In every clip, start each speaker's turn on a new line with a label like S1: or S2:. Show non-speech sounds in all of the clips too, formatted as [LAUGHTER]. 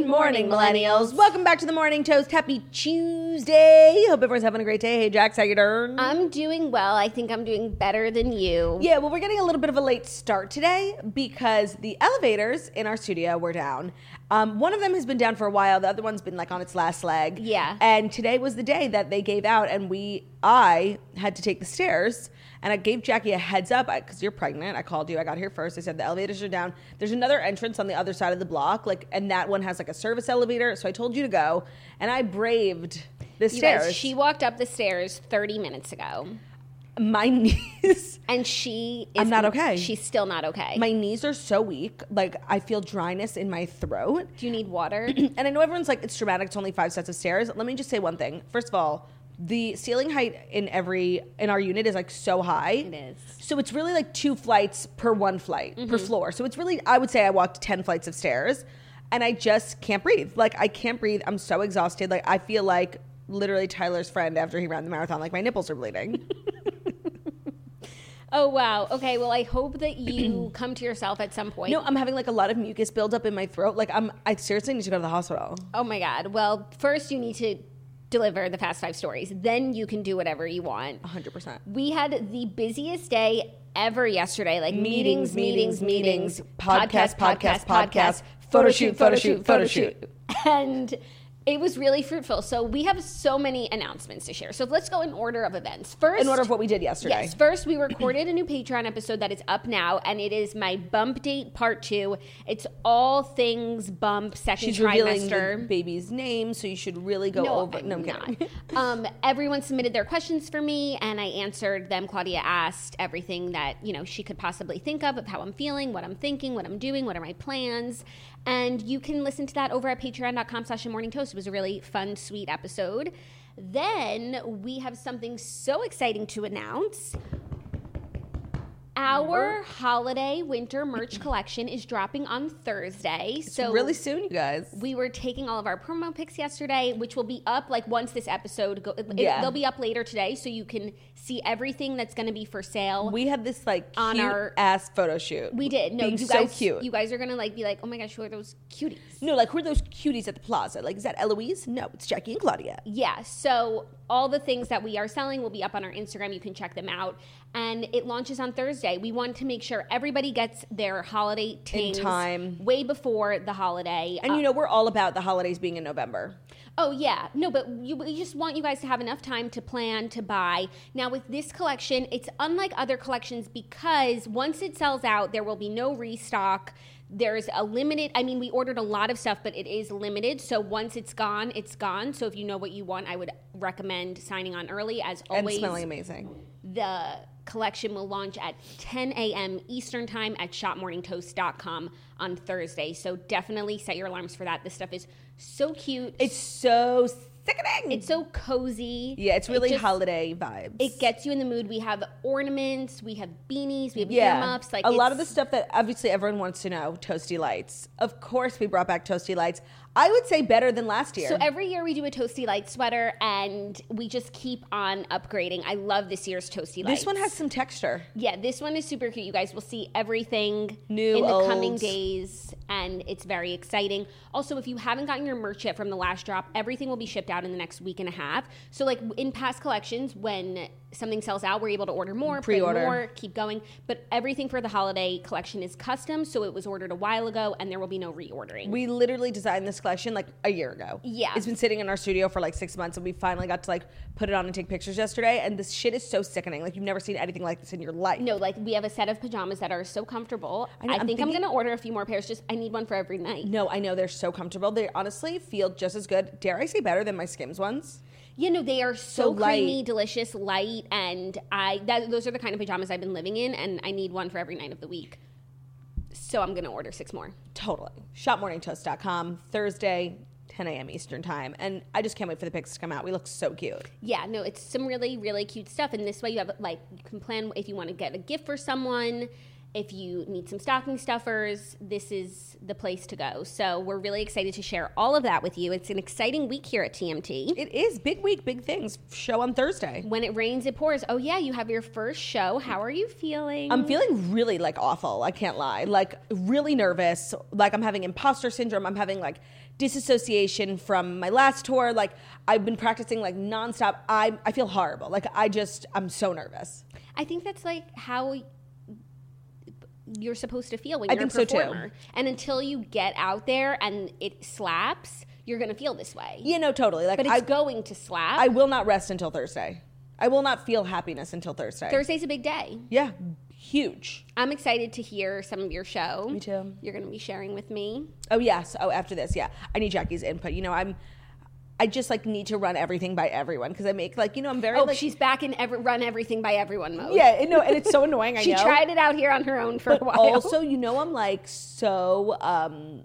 S1: Good morning, millennials. Welcome back to the Morning Toast. Happy Tuesday. Hope everyone's having a great day. Hey, Jax, how you doing?
S2: I'm doing well. I think I'm doing better than you.
S1: Yeah, well, we're getting a little bit of a late start today because the elevators in our studio were down. Um, one of them has been down for a while. The other one's been like on its last leg.
S2: Yeah.
S1: And today was the day that they gave out, and we, I had to take the stairs. And I gave Jackie a heads up because you're pregnant. I called you. I got here first. I said the elevators are down. There's another entrance on the other side of the block, like, and that one has like a service elevator. So I told you to go, and I braved the
S2: You
S1: stairs.
S2: guys, she walked up the stairs 30 minutes ago,
S1: my [LAUGHS] knees,
S2: and she is.
S1: I'm not okay.
S2: She's still not okay.
S1: my knees are so weak. Like I feel dryness in my throat.
S2: Do you need water? [CLEARS THROAT]
S1: and I know everyone's like, it's dramatic. It's only five sets of stairs. Let me just say one thing. First of all, the ceiling height in every in our unit is like so high.
S2: It is.
S1: So it's really like two flights per one flight per mm-hmm. floor. So it's really I would say I walked ten flights of stairs, and I just can't breathe. Like I can't breathe. I'm so exhausted. Like I feel like literally Tyler's friend after he ran the marathon. Like my nipples are bleeding. [LAUGHS]
S2: oh, wow. Okay, well, I hope that you [CLEARS THROAT] come to yourself at some point.
S1: no, I'm having like a lot of mucus buildup in my throat. Like I'm I seriously need to go to the hospital.
S2: Oh, my God. Well, first, you need to deliver the fast five stories. Then you can do whatever you want.
S1: 100%.
S2: We had the busiest day ever yesterday. Like
S1: Meetings,
S2: meetings,
S1: meetings,
S2: meetings, meetings,
S1: podcast, podcast, podcast, photo shoot, photo shoot, photo shoot. [LAUGHS]
S2: And it was really fruitful. So we have so many announcements to share. So let's go in order of events. First,
S1: In order of what we did yesterday.
S2: Yes, first we recorded a new Patreon episode that is up now, and it is my bump date part two. It's all things bump second
S1: She's
S2: trimester.
S1: the baby's name, so you should really go
S2: No,
S1: over.
S2: I'm
S1: No, I'm
S2: not. [LAUGHS] um, everyone submitted their questions for me, and I answered them. Claudia asked everything that you know she could possibly think of of how I'm feeling, what I'm thinking, what I'm doing, what are my plans, and you can listen to that over at Patreon.com/slash Morning Toast. It was a really fun, sweet episode. Then we have something so exciting to announce. Our holiday winter merch collection is dropping on Thursday. so
S1: really soon, you guys.
S2: we were taking all of our promo pics yesterday, which will be up like once this episode go. it-
S1: Yeah.
S2: they'll be up later today, so you can see everything that's going to be for sale.
S1: We had this like
S2: On our-
S1: ass photo shoot.
S2: We did. No, you
S1: so
S2: guys,
S1: cute.
S2: You guys are gonna like be like, oh my gosh, who are those cuties?
S1: no, like who are those cuties at the plaza? Like, is that Eloise? No, it's Jackie and Claudia.
S2: Yeah. So all the things that we are selling will be up on our Instagram. You can check them out, and it launches on Thursday. We want to make sure everybody gets their holiday tings
S1: time.
S2: way before the holiday.
S1: And you know, we're all about the holidays being in November.
S2: Oh yeah, no, but you, we just want you guys to have enough time to plan to buy. Now with this collection, it's unlike other collections because once it sells out, there will be no restock. There's a limited. I mean, we ordered a lot of stuff, but it is limited. So once it's gone, it's gone. So if you know what you want, I would recommend signing on early. As
S1: And
S2: always,
S1: smelling amazing.
S2: the collection will launch at 10 a.m. Eastern Time at shopmorningtoast.com on Thursday. So definitely set your alarms for that. This stuff is so cute.
S1: It's so sickening.
S2: It's so cozy.
S1: yeah, it's
S2: It
S1: really
S2: just-
S1: holiday vibes.
S2: It gets you in the mood. We have ornaments, we have beanies, we have
S1: yeah,
S2: earmuffs. Like
S1: a lot of the stuff that obviously everyone wants to know. Toasty lights. Of course, we brought back toasty lights. I would say better than last year.
S2: So every year we do a toasty light sweater, and we just keep on upgrading. I love this year's toasty Light.
S1: this one has some texture.
S2: Yeah, this one is super cute. You guys will see everything
S1: New,
S2: in the
S1: old.
S2: coming days, and it's very exciting. Also, if you haven't gotten your merch yet from the last drop, everything will be shipped out in the next week and a half. So, like in past collections, when something sells out, we're able to order more,
S1: Pre-order.
S2: more, keep going. But everything for the holiday collection is custom, so it was ordered a while ago, and there will be no reordering.
S1: We literally designed this collection like a year ago.
S2: Yeah.
S1: It's been sitting in our studio for like six months and we finally got to like put it on and take pictures yesterday. And this shit is so sickening. Like you've never seen anything like this in your life.
S2: no, like we have a set of pajamas that are so comfortable.
S1: I
S2: I,
S1: know, I'm
S2: think I'm gonna order a few more pairs. Just I need one for every night.
S1: No, I know they're so comfortable. They honestly feel just as good. Dare I say better than my Skims ones?
S2: You know, they are
S1: So
S2: so, creamy, delicious, light, and I that, those are the kind of pajamas I've been living in, and I need one for every night of the week. So I'm gonna order six more.
S1: Totally. Shopmorningtoast.com, Thursday, 10 a.m. Eastern Time. And I just can't wait for the pics to come out. We look so cute.
S2: Yeah, no, it's some really, really cute stuff. And this way you have like you can plan if you want to get a gift for someone, if you need some stocking stuffers, this is the place to go. So we're really excited to share all of that with you. It's an exciting week here at TMT.
S1: It is big week, big things. Show on Thursday.
S2: when it rains, it pours. Oh yeah, you have your first show. How are you feeling?
S1: I'm feeling really like awful. I can't lie. Like really nervous. Like I'm having imposter syndrome. I'm having like disassociation from my last tour. Like I've been practicing like nonstop. I I feel horrible. Like I just I'm so nervous.
S2: I think that's like how you're supposed to feel when
S1: I
S2: you're
S1: think
S2: a
S1: so, too.
S2: performer. And until you get out there and it slaps, you're gonna feel this way.
S1: Yeah, no, totally. Like
S2: But it's
S1: I
S2: going to slap.
S1: I will not rest until Thursday. I will not feel happiness until Thursday.
S2: Thursday's a big day.
S1: Yeah, huge.
S2: I'm excited to hear some of your show.
S1: Me too.
S2: You're going to be sharing with me.
S1: Oh yes. Oh, after this, yeah. I need Jackie's input. You know, I'm. I just like need to run everything by everyone because I make like you know I'm very
S2: Oh,
S1: like
S2: she's back in every, run everything by everyone mode.
S1: yeah and no and it's so [LAUGHS] annoying. I
S2: she
S1: know.
S2: tried it out here on her own for
S1: but
S2: a while.
S1: also you know I'm like so um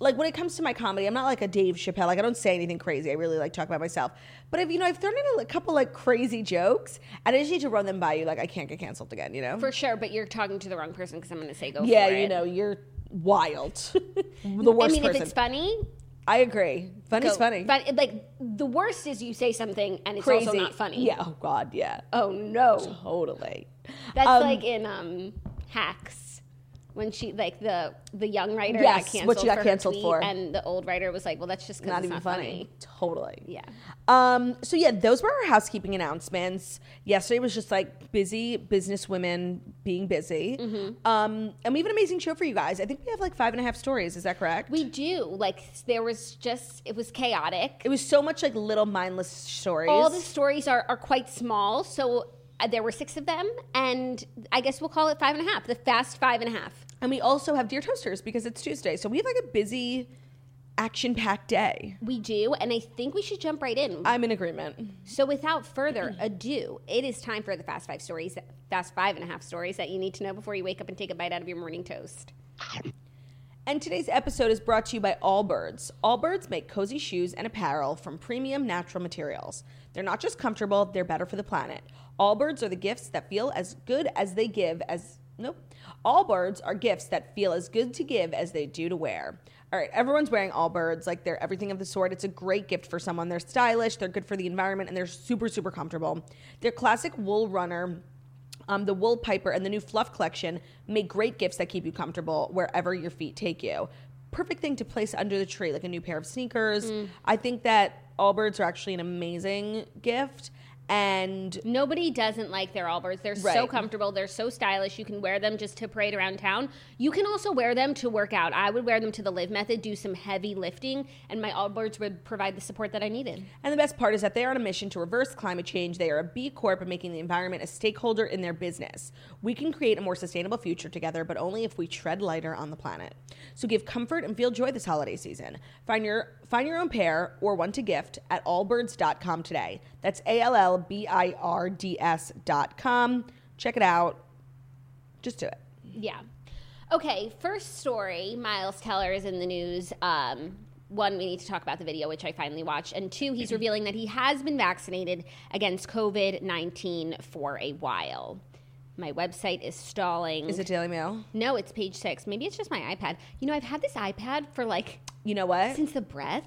S1: like when it comes to my comedy, I'm not like a Dave Chappelle. Like I don't say anything crazy. I really like talk about myself. But if you know, I've thrown in a couple like crazy jokes, and I just need to run them by you. Like I can't get canceled again. You know?
S2: for sure, but you're talking to the wrong person because I'm going to say go
S1: yeah,
S2: for
S1: you
S2: it.
S1: know, you're wild. [LAUGHS] the worst
S2: I mean,
S1: person.
S2: if it's funny,
S1: I agree. Funny's
S2: go.
S1: funny.
S2: But like the worst is you say something and it's
S1: crazy.
S2: also not funny.
S1: Yeah. Oh God. Yeah.
S2: Oh no.
S1: Totally.
S2: That's
S1: Um,
S2: like in um Hacks when she like the the young writer
S1: Yes,
S2: got canceled
S1: what she got
S2: for
S1: canceled
S2: tweet,
S1: for.
S2: and the old writer was like, well, that's just
S1: Not even
S2: not
S1: funny. Totally.
S2: Yeah.
S1: Um, so yeah, those were our housekeeping announcements. Yesterday was just like busy business women being busy.
S2: Mm-hmm.
S1: Um, and we have an amazing show for you guys. I think we have like five and a half stories. Is that correct?
S2: We do like there was just it was chaotic.
S1: it was so much like little mindless stories.
S2: All the stories are, are quite small, so Uh, there were six of them, and I guess we'll call it five and a half. The fast five and a half.
S1: and we also have Dear Toasters because it's Tuesday. So we have like a busy, action packed day.
S2: We do, and I think we should jump right in.
S1: I'm in agreement.
S2: So, without further ado, it is time for the fast five stories, fast five and a half stories that you need to know before you wake up and take a bite out of your morning toast.
S1: And today's episode is brought to you by Allbirds. Allbirds make cozy shoes and apparel from premium natural materials. They're not just comfortable, they're better for the planet. Allbirds are the gifts that feel as good as they give as nope. Allbirds are gifts that feel as good to give as they do to wear. All right, everyone's wearing Allbirds like they're everything of the sort. It's a great gift for someone. They're stylish, they're good for the environment, and they're super super comfortable. Their classic wool runner um, the Wool Piper and the new Fluff collection make great gifts that keep you comfortable wherever your feet take you. Perfect thing to place under the tree, like a new pair of sneakers.
S2: Mm.
S1: I think that Allbirds are actually an amazing gift. And
S2: Nobody doesn't like their Allbirds. They're so comfortable. They're so stylish. You can wear them just to parade around town. You can also wear them to work out. I would wear them to the Live Method, do some heavy lifting, and my Allbirds would provide the support that I needed.
S1: And the best part is that they are on a mission to reverse climate change. They are a B Corp and making the environment a stakeholder in their business. We can create a more sustainable future together, but only if we tread lighter on the planet. So give comfort and feel joy this holiday season. Find your find your own pair or one to gift at allbirds.com today. That's A L L B I R D S dot com. Check it out. Just do it.
S2: Yeah. Okay, first story Miles Teller is in the news. Um, one, we need to talk about the video, which I finally watched. And two, he's revealing that he has been vaccinated against COVID 19 for a while. My website is stalling.
S1: Is it Daily Mail?
S2: No, it's page six. Maybe it's just my iPad. You know, I've had this iPad for like
S1: You know what?
S2: since the breath.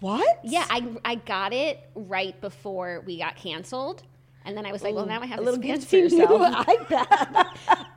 S1: What?
S2: Yeah, I, I got it right before we got canceled. And then I was like, well, now I have
S1: a little gift for yourself. [LAUGHS]
S2: iPad.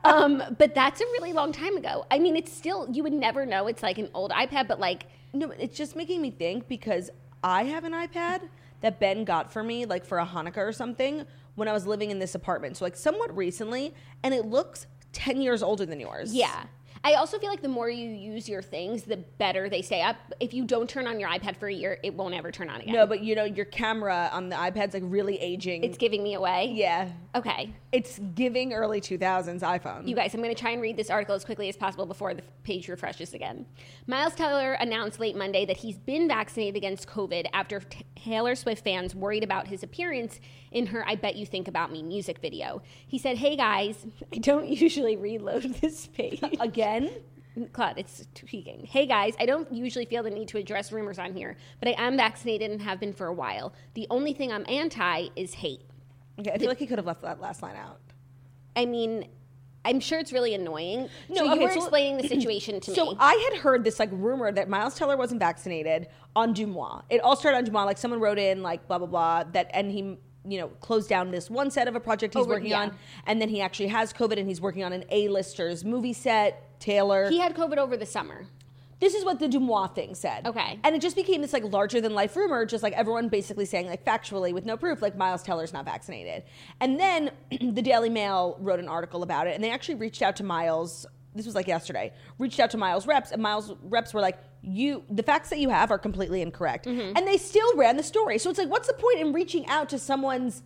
S2: um, but that's a really long time ago. I mean, it's still, you would never know it's like an old iPad, but like,
S1: No, it's just making me think because I have an iPad that Ben got for me, like for a Hanukkah or something, when I was living in this apartment. So like somewhat recently, and it looks ten years older than yours.
S2: Yeah. I also feel like the more you use your things, the better they stay up. If you don't turn on your iPad for a year, it won't ever turn on again.
S1: No, but you know your camera on the iPad's like really aging.
S2: it's giving me away.
S1: yeah,
S2: Okay.
S1: it's giving early two thousands iPhone.
S2: You guys, I'm going to try and read this article as quickly as possible before the page refreshes again. Miles Teller announced late Monday that he's been vaccinated against COVID after Taylor Swift fans worried about his appearance in her I Bet You Think About Me music video. He said, Hey guys, [LAUGHS] I don't usually reload this page. [LAUGHS]
S1: again.
S2: Mm, Claude, it's tweaking. Hey guys, I don't usually feel the need to address rumors on here, but I am vaccinated and have been for a while. The only thing I'm anti is hate.
S1: Okay, I feel like he could have left that last line out.
S2: I mean, I'm sure it's really annoying.
S1: No,
S2: so you
S1: okay,
S2: were
S1: so- [CLEARS THROAT]
S2: explaining the situation to
S1: So
S2: me.
S1: So I had heard this like rumor that Miles Teller wasn't vaccinated on DeuxMoi. It all started on DeuxMoi. Like someone wrote in like blah blah blah that, and he you know closed down this one set of a project he's
S2: Over-
S1: working
S2: yeah.
S1: on, and then he actually has COVID and he's working on an A-listers movie set. Taylor.
S2: he had COVID over the summer.
S1: this is what the DeuxMoi thing said.
S2: Okay.
S1: And it just became this like larger than life rumor, just like everyone basically saying like factually with no proof, like Miles Teller's not vaccinated. And then [CLEARS THROAT] the Daily Mail wrote an article about it, and they actually reached out to Miles. This was like yesterday. Reached out to Miles reps, and Miles reps were like, "You, the facts that you have are completely incorrect,"
S2: Mm-hmm.
S1: and they still ran the story. So it's like, what's the point in reaching out to someone's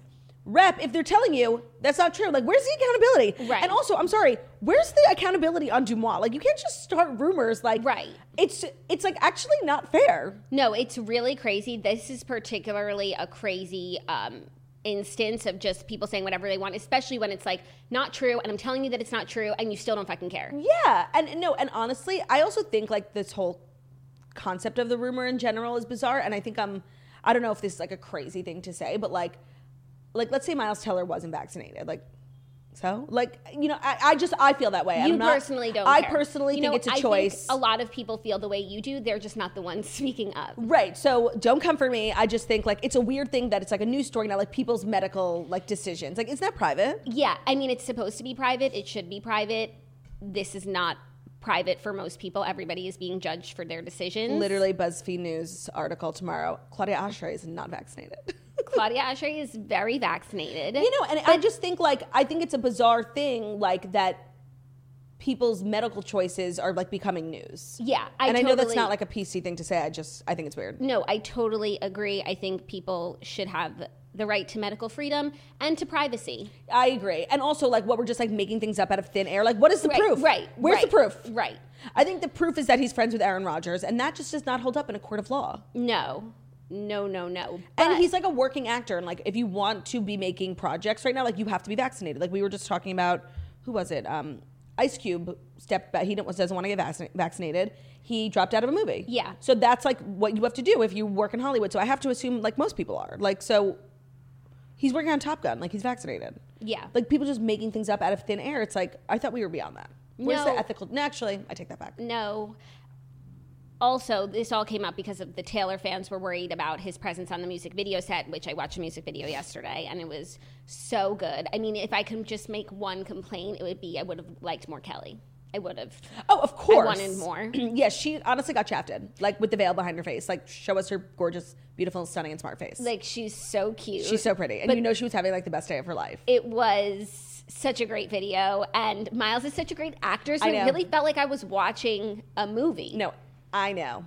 S1: rep if they're telling you that's not true? Like, where's the accountability?
S2: Right.
S1: And also, I'm sorry, where's the accountability on DeuxMoi? Like, you can't just start rumors like
S2: Right.
S1: it's it's like actually not fair.
S2: No, it's really crazy. This is particularly a crazy um, instance of just people saying whatever they want, especially when it's like not true, and I'm telling you that it's not true, and you still don't fucking care.
S1: Yeah, and no, and honestly, I also think like this whole concept of the rumor in general is bizarre, and I think I'm I don't know if this is like a crazy thing to say, but like like let's say Miles Teller wasn't vaccinated, like. So, like, you know, I, I just I feel that way.
S2: You
S1: I'm not-
S2: personally don't.
S1: I
S2: care.
S1: personally
S2: You
S1: think
S2: know,
S1: it's a
S2: I think
S1: choice.
S2: a lot of people feel the way you do. They're just not the ones [LAUGHS] speaking up.
S1: Right. So don't come for me. I just think like it's a weird thing that it's like a news story now, like people's medical like decisions. Like, isn't that private?
S2: Yeah, I mean, it's supposed to be private. It should be private. This is not private for most people. Everybody is being judged for their decisions.
S1: Literally, BuzzFeed News article tomorrow. Claudia Oshry is not vaccinated. [LAUGHS]
S2: Claudia Oshry is very vaccinated.
S1: you know, and I just think like I think it's a bizarre thing like that. People's medical choices are like becoming news.
S2: Yeah, I
S1: and I know that's not like a PC thing to say. I just I think it's weird.
S2: No, I totally agree. I think people should have the right to medical freedom and to privacy.
S1: I agree. And also like what we're just like making things up out of thin air. Like what is the
S2: Right,
S1: proof?
S2: right,
S1: Where's the proof?
S2: right.
S1: I think the proof is that he's friends with Aaron Rodgers, and that just does not hold up in a court of law.
S2: No, no, no, no.
S1: and he's like a working actor, and like if you want to be making projects right now, like you have to be vaccinated. Like we were just talking about, who was it? Um, Ice Cube stepped back. He didn't, doesn't want to get vaccin- vaccinated. He dropped out of a movie.
S2: Yeah.
S1: So that's like what you have to do if you work in Hollywood. So I have to assume like most people are. Like so, he's working on Top Gun. Like he's vaccinated.
S2: Yeah.
S1: Like people just making things up out of thin air. It's like I thought we were beyond that. Where's
S2: No.
S1: the ethical? No, actually, I take that back.
S2: no. Also, this all came up because of the Taylor fans were worried about his presence on the music video set, which I watched a music video yesterday, and it was so good. I mean, if I can just make one complaint, it would be I would have liked more Kelly. I would have.
S1: Oh, of course.
S2: wanted more. [CLEARS THROAT]
S1: yeah, she honestly got shafted, like with the veil behind her face. Like, show us her gorgeous, beautiful, stunning, and smart face.
S2: Like she's so cute.
S1: She's so pretty, and
S2: But
S1: you know she was having like the best day of her life.
S2: it was such a great video, and Miles is such a great actor. So
S1: I
S2: it really felt like I was watching a movie.
S1: No, I know.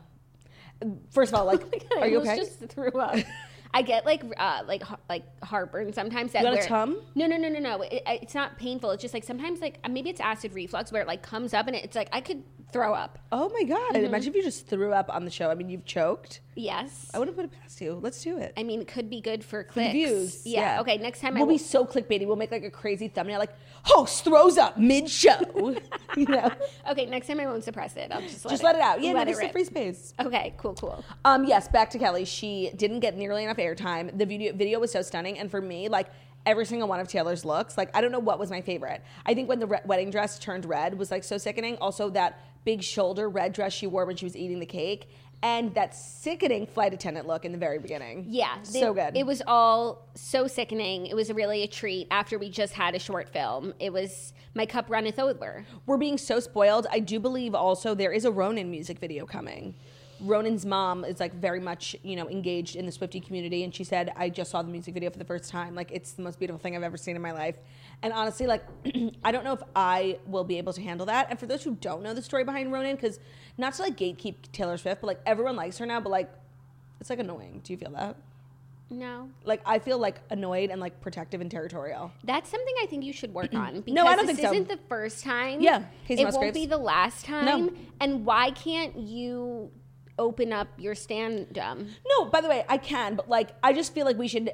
S1: First of all, like, [LAUGHS] oh
S2: I
S1: are you okay?
S2: Just threw up. [LAUGHS] I get like uh, like like heartburn sometimes. That
S1: got a tum?
S2: No, no, no, no, no. It, it's not painful. It's just like sometimes like uh, maybe it's acid reflux where it like comes up and it's like I could throw up.
S1: oh my god!
S2: Mm-hmm.
S1: Imagine if you just threw up on the show. I mean, you've choked.
S2: Yes.
S1: I wouldn't put it past you. Let's do it.
S2: I mean, it could be good for clicks.
S1: views.
S2: Yeah. Okay. Next time
S1: we'll
S2: I will.
S1: be so clickbaity. We'll make like a crazy thumbnail, like host throws up mid show. [LAUGHS] [LAUGHS] you know,
S2: okay. Next time I won't suppress it. I'll just let
S1: just
S2: it,
S1: let it out. Yeah,
S2: let
S1: no,
S2: it
S1: free space.
S2: Okay. Cool. Cool.
S1: Um, yes, back to Kelly. She didn't get nearly enough airtime. The video video was so stunning, and for me, like every single one of Taylor's looks, like I don't know what was my favorite. I think when the re- wedding dress turned red was like so sickening. Also, that big shoulder red dress she wore when she was eating the cake, and that sickening flight attendant look in the very beginning.
S2: Yeah,
S1: so good.
S2: It was all so sickening. It was really a treat after we just had a short film. It was my cup runneth over.
S1: We're being so spoiled. I do believe also there is a Ronan music video coming. Ronan's mom is like very much, you know, engaged in the Swifty community. And she said, I just saw the music video for the first time. Like, it's the most beautiful thing I've ever seen in my life. And honestly, like, [CLEARS THROAT] I don't know if I will be able to handle that. And for those who don't know the story behind Ronan, because not to like gatekeep Taylor Swift, but like everyone likes her now, but like, it's like annoying. Do you feel that?
S2: No.
S1: Like, I feel like annoyed and like protective and territorial.
S2: That's something I think you should work on. Because [CLEARS THROAT]
S1: No, I don't
S2: this
S1: think so.
S2: isn't the first time.
S1: Yeah, Kacey
S2: it
S1: Musgraves.
S2: won't be the last time.
S1: No.
S2: And why can't you open up your stand-um?
S1: No, by the way, I can, but like, I just feel like we should.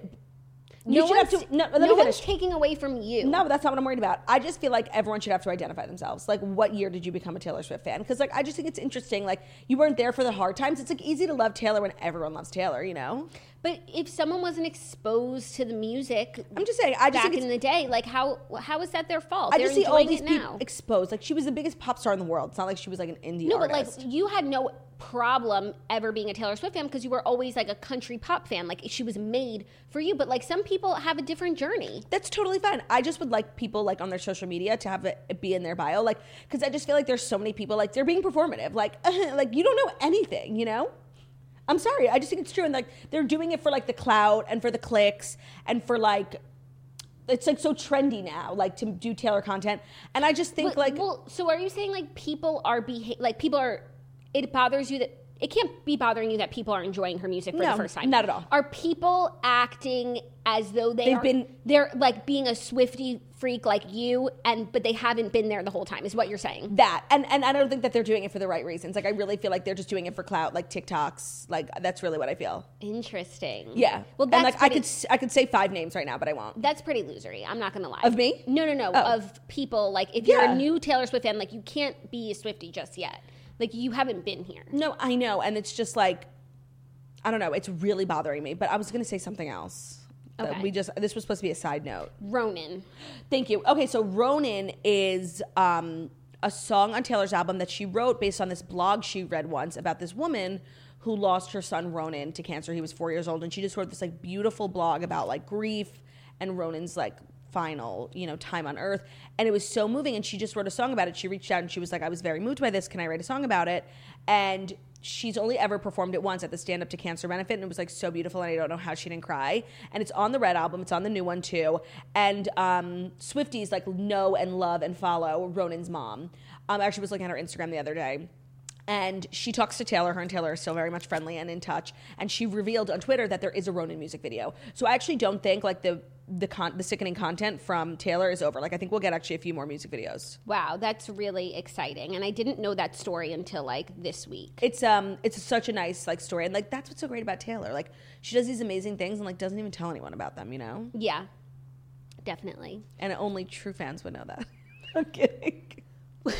S1: You
S2: no
S1: should have to. No, let
S2: no
S1: me
S2: one's taking away from you.
S1: No, that's not what I'm worried about. I just feel like everyone should have to identify themselves. Like, what year did you become a Taylor Swift fan? Because, like, I just think it's interesting. Like, you weren't there for the hard times. It's like easy to love Taylor when everyone loves Taylor. You know?
S2: But if someone wasn't exposed to the music
S1: I'm just saying. I just
S2: back
S1: think
S2: in the day, like how how is that their fault?
S1: I
S2: They're
S1: just see all these people exposed. Like, she was the biggest pop star in the world. It's not like she was like an indie
S2: No, but like you had no problem ever being a Taylor Swift fan because you were always like a country pop fan. Like she was made for you. But like some people have a different journey.
S1: That's totally fine. I just would like people like on their social media to have it be in their bio, like because I just feel like there's so many people like they're being performative, like [LAUGHS] like you don't know anything, you know. I'm sorry, I just think it's true, and like they're doing it for like the clout and for the clicks and for like it's like so trendy now, like to do Taylor content, and I just think
S2: But-
S1: like
S2: well, so are you saying like people are beha- like people are? It bothers you that it can't be bothering you that people are enjoying her music for
S1: No,
S2: the first time.
S1: not at all.
S2: Are people acting as though they
S1: They've
S2: are,
S1: been-
S2: they're like being a Swifty freak like you, and but they haven't been there the whole time? Is what you're saying?
S1: that, and and I don't think that they're doing it for the right reasons. Like I really feel like they're just doing it for clout, like TikToks. Like that's really what I feel.
S2: Interesting.
S1: Yeah.
S2: Well, that's
S1: and like I could I could say five names right now, but I won't.
S2: That's pretty losery. I'm not gonna lie.
S1: Of me?
S2: No, no, no.
S1: Oh.
S2: Of people. Like if you're
S1: Yeah.
S2: a new Taylor Swift fan, like you can't be a Swifty just yet. Like you haven't been here.
S1: No, I know, and it's just like I don't know. It's really bothering me. But I was going to say something else. that
S2: Okay.
S1: We just this was supposed to be a side note.
S2: Ronan.
S1: Thank you. Okay, so Ronan is um, a song on Taylor's album that she wrote based on this blog she read once about this woman who lost her son Ronan to cancer. He was four years old, and she just wrote this like beautiful blog about like grief and Ronan's like final you know time on earth. And it was so moving and she just wrote a song about it. She reached out and she was like i was very moved by this. Can i write a song about it? And she's only ever performed it once at the stand up to cancer benefit and it was like so beautiful and i don't know how she didn't cry. And it's on the red album. It's on the new one too. And um, swifties like know and love and follow ronan's mom. Um, i actually was looking at her instagram the other day. And she talks to Taylor. Her and Taylor are still very much friendly and in touch. And she revealed on Twitter that there is a Ronan music video. So I actually don't think like the the con- the sickening content from Taylor is over. Like I think we'll get actually a few more music videos.
S2: Wow, that's really exciting. And I didn't know that story until like this week.
S1: It's um it's such a nice like story and like that's what's so great about Taylor. Like she does these amazing things and like doesn't even tell anyone about them. You know.
S2: Yeah, definitely.
S1: And only true fans would know that. [LAUGHS] I'm kidding. [LAUGHS]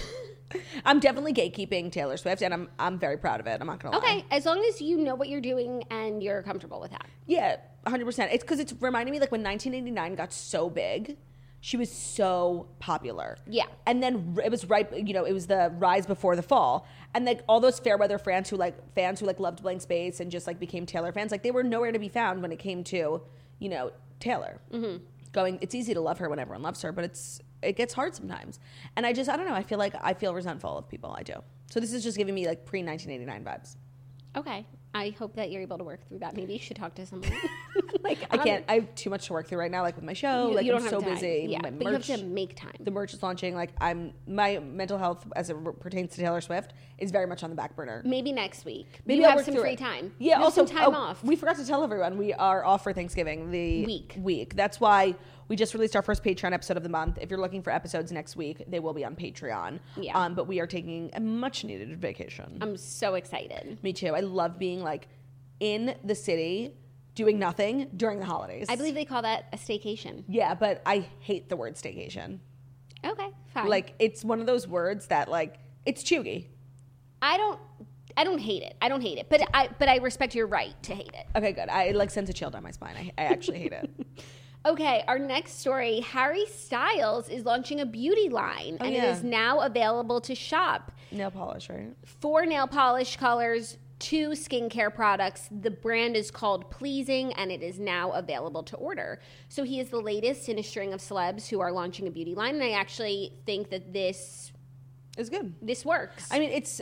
S1: [LAUGHS] I'm definitely gatekeeping Taylor Swift, and I'm I'm very proud of it. I'm not gonna lie.
S2: Okay, as long as you know what you're doing and you're comfortable with that.
S1: Yeah, 100%. It's because it's reminding me like when 1989 got so big, she was so popular.
S2: Yeah.
S1: And then it was right, you know, it was the rise before the fall. And like all those fair weather fans who like fans who like loved Blank Space and just like became Taylor fans, like they were nowhere to be found when it came to, you know, Taylor. Mm-hmm. Going, it's easy to love her when everyone loves her, but it's it gets hard sometimes. And I just I don't know. I feel like I feel resentful of people. I do. So this is just giving me like pre 1989 vibes.
S2: Okay. I hope that you're able to work through that. Maybe you should talk to someone. [LAUGHS]
S1: Like I can't. I have too much to work through right now. Like with my show.
S2: You-
S1: like
S2: you
S1: I'm so busy.
S2: Yeah,
S1: my
S2: but you have to make time.
S1: the merch is launching. Like I'm my mental health as it pertains to Taylor Swift is very much on the back burner.
S2: Maybe next week.
S1: Maybe
S2: you
S1: I'll
S2: have some free
S1: it.
S2: time.
S1: Yeah.
S2: You
S1: also,
S2: time
S1: oh,
S2: off.
S1: We forgot to tell everyone we are off for Thanksgiving the
S2: Week.
S1: Week. That's why we just released our first Patreon episode of the month. If you're looking for episodes next week, they will be on Patreon.
S2: Yeah.
S1: Um, but we are taking a much needed vacation.
S2: I'm so excited.
S1: Me too. I love being like in the city doing nothing during the holidays.
S2: I believe they call that a staycation.
S1: Yeah, but I hate the word staycation.
S2: Okay, fine.
S1: Like it's one of those words that like it's chuggy.
S2: I don't I don't hate it. I don't hate it. But I but I respect your right to hate it.
S1: Okay, good. I it, like sends a chill down my spine. I, I actually hate it. [LAUGHS]
S2: Okay, our next story Harry Styles is launching a beauty line oh, and
S1: Oh, yeah.
S2: it is now available to shop.
S1: Nail polish, right?
S2: Four nail polish colors, two skincare products. The brand is called Pleasing and it is now available to order. So he is the latest in a string of celebs who are launching a beauty line and I actually think that this
S1: is good.
S2: this works.
S1: I mean, it's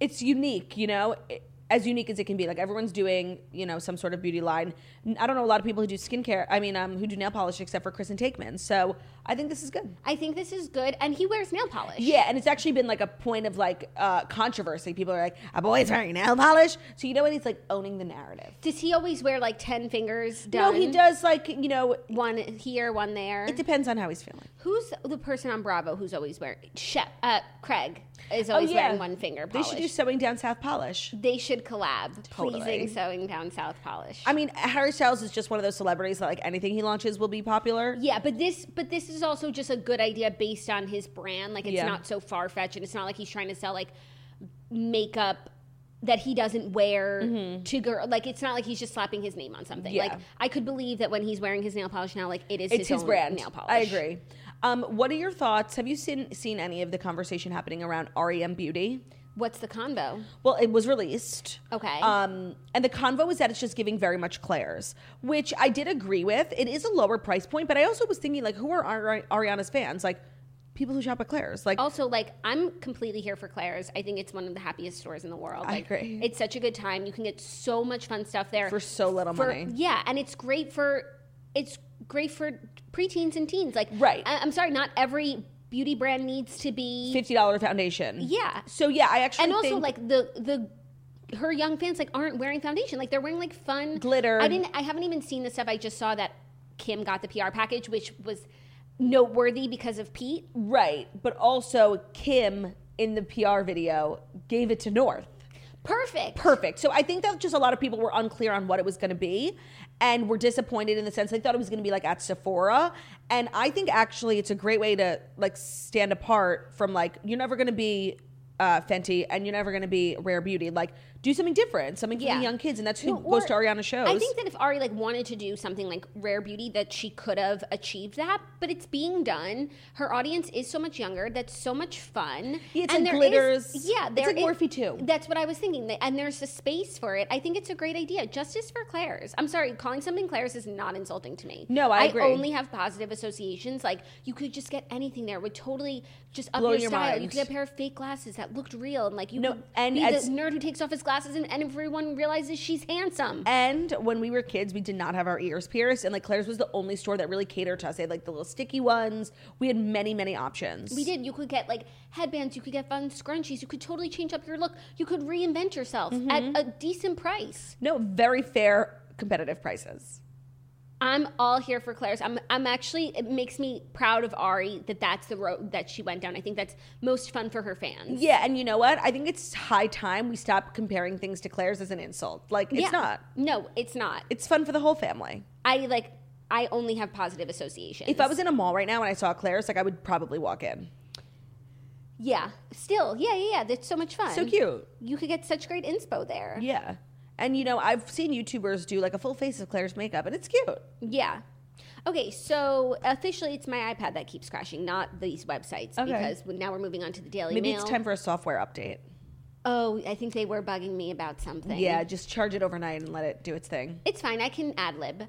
S1: it's unique, you know, it- as unique as it can be. Like everyone's doing, you know, some sort of beauty line. I don't know a lot of people who do skincare. I mean, um, who do nail polish, except for Kristen Takeman. So I think this is good.
S2: I think this is good, and he wears nail polish.
S1: Yeah, and it's actually been like a point of like uh, controversy. People are like, "A boy's wearing nail polish," so you know what? He's like owning the narrative.
S2: Does he always wear like ten fingers
S1: No, he does like you know.
S2: One here, one there.
S1: It depends on how he's feeling.
S2: Who's the person on Bravo who's always wearing? Shep, uh, Craig is always wearing one finger
S1: Oh, They should do sewing down South polish.
S2: They should collab.
S1: Totally.
S2: Pleasing sewing down South polish.
S1: I mean, Harry Styles is just one of those celebrities that like anything he launches will be popular.
S2: yeah, but this but this is also just a good idea based on his brand. Like it's
S1: Yeah.
S2: not so far fetched, and it's not like he's trying to sell like makeup that he doesn't wear to girl. Like it's not like he's just slapping his name on something.
S1: Mm-hmm. Yeah.
S2: Like I could believe that when he's wearing his nail polish now, like it is
S1: It's his
S2: own
S1: brand.
S2: nail polish.
S1: I agree. Um, what are your thoughts? Have you seen seen any of the conversation happening around REM Beauty?
S2: What's the convo?
S1: Well, it was released.
S2: Okay.
S1: Um, and the convo is that it's just giving very much Claire's, which I did agree with. It is a lower price point, but I also was thinking like, who are Ari- Ariana's fans? Like people who shop at Claire's. Like,
S2: Also, like I'm completely here for Claire's. I think it's one of the happiest stores in the world.
S1: I agree.
S2: It's such a good time. You can get so much fun stuff there
S1: For so little
S2: For-
S1: money.
S2: Yeah, and it's great for it's great for preteens and teens. Like,
S1: Right.
S2: I, I'm sorry, not every beauty brand needs to be.
S1: fifty dollar foundation.
S2: Yeah,
S1: So yeah, I actually
S2: and also
S1: think-
S2: like the the her young fans like aren't wearing foundation. Like they're wearing like fun
S1: Glitter.
S2: I didn't. I haven't even seen the stuff. I just saw that Kim got the PR package, which was noteworthy because of Pete.
S1: right, but also Kim in the PR video gave it to North.
S2: Perfect.
S1: perfect. So I think that just a lot of people were unclear on what it was going to be and were disappointed in the sense they thought it was going to be like at Sephora. And I think actually it's a great way to like stand apart from like you're never going to be uh, Fenty and you're never going to be Rare Beauty. Like do something different, something for
S2: Yeah.
S1: the young kids, and that's who
S2: No,
S1: goes to Ariana shows.
S2: I think that if Ari like wanted to do something like Rare Beauty, that she could have achieved that, but it's being done. Her audience is so much younger. That's so much fun.
S1: Yeah, it's like
S2: there is-
S1: glitters.
S2: yeah,
S1: It's
S2: there
S1: like Morphe too.
S2: That's what I was thinking. And there's a space for it. I think it's a great idea. Justice for Claire's. I'm sorry, calling something Claire's is not insulting to me.
S1: No, I agree.
S2: only have positive associations. Like you could just get anything there. Would totally just up
S1: Blow
S2: your,
S1: your
S2: style. You could get a pair of fake glasses that looked real, and like you
S1: No, and
S2: be the nerd who takes off his glasses, and, and everyone realizes she's handsome.
S1: And when we were kids, we did not have our ears pierced, and like Claire's was the only store that really catered to us. They had like the little sticky ones. We had many, many options.
S2: We did. You could get like headbands. You could get fun scrunchies. You could totally change up your look. You could reinvent yourself
S1: Mm-hmm.
S2: at a decent price.
S1: No, very fair, competitive prices.
S2: I'm all here for Claire's. I'm. I'm actually. It makes me proud of Ari that that's the road that she went down. I think that's most fun for her fans.
S1: Yeah, and you know what? I think it's high time we stop comparing things to Claire's as an insult. Like it's
S2: Yeah.
S1: not.
S2: No, it's not.
S1: It's fun for the whole family.
S2: I like. I only have positive associations.
S1: If I was in a mall right now and I saw Claire's, like I would probably walk in.
S2: yeah, still, yeah, yeah, yeah. That's so much fun.
S1: So cute.
S2: You could get such great inspo there.
S1: Yeah. And you know, I've seen YouTubers do like a full face of Claire's makeup and it's cute.
S2: Yeah. Okay, so officially it's my iPad that keeps crashing, not these websites,
S1: Okay.
S2: because now we're moving on to the Daily
S1: Maybe
S2: Mail.
S1: it's time for a software update.
S2: Oh, I think they were bugging me about something.
S1: Yeah, just charge it overnight and let it do its thing.
S2: It's fine. I can ad lib.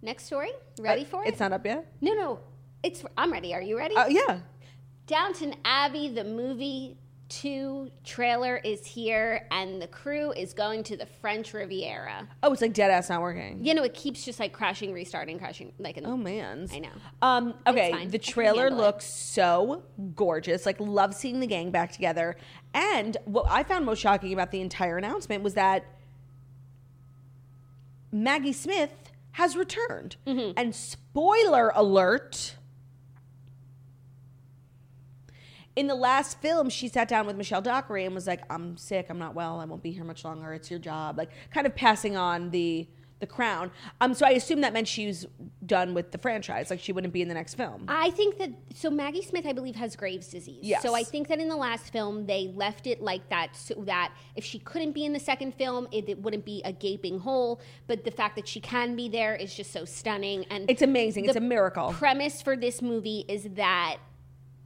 S2: Next story. Ready
S1: Uh,
S2: for it?
S1: It's not up yet?
S2: No, no. It's. I'm ready. Are you ready?
S1: Oh, yeah.
S2: Downton Abbey, the movie two trailer is here, and the crew is going to the French Riviera.
S1: Oh, it's like dead ass not working.
S2: You know, it keeps just like crashing, restarting, crashing. Like, in,
S1: Oh man.
S2: I know.
S1: Um, okay, the trailer
S2: handle it.
S1: looks so gorgeous. Like, love seeing the gang back together. And what I found most shocking about the entire announcement was that Maggie Smith has returned.
S2: Mm-hmm.
S1: And spoiler alert. In the last film, she sat down with Michelle Dockery and was like, "I'm sick. I'm not well. I won't be here much longer. It's your job." Like, kind of passing on the the crown. Um, so I assume that meant she was done with the franchise. Like, she wouldn't be in the next film.
S2: I think that so Maggie Smith, I believe, has Graves' disease.
S1: Yes.
S2: So I think that in the last film they left it like that, so that if she couldn't be in the second film, it, it wouldn't be a gaping hole. But the fact that she can be there is just so stunning, and
S1: It's amazing. It's a miracle.
S2: Premise for this movie is that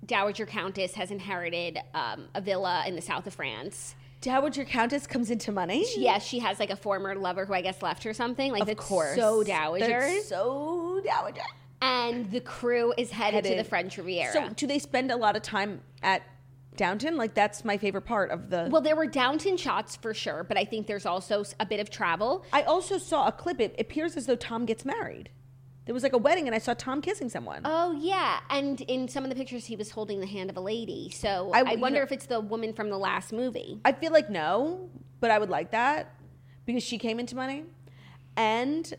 S2: Dowager Countess has inherited um, a villa in the south of France.
S1: Dowager Countess comes into money.
S2: Yeah, she has like a former lover who I guess left her something. Like
S1: of
S2: that's
S1: course.
S2: so dowager.
S1: That's so dowager.
S2: and the crew is headed, to the French Riviera.
S1: So, do they spend a lot of time at Downton, like that's my favorite part of the.
S2: Well, there were Downton shots for sure, but I think there's also a bit of travel.
S1: I also saw a clip. It appears as though Tom gets married. There was like a wedding, and I saw Tom kissing someone.
S2: Oh yeah, and in some of the pictures, he was holding the hand of a lady. So
S1: I-
S2: I, wonder
S1: know-
S2: if it's the woman from the last movie.
S1: I feel like no, but I would like that because she came into money, and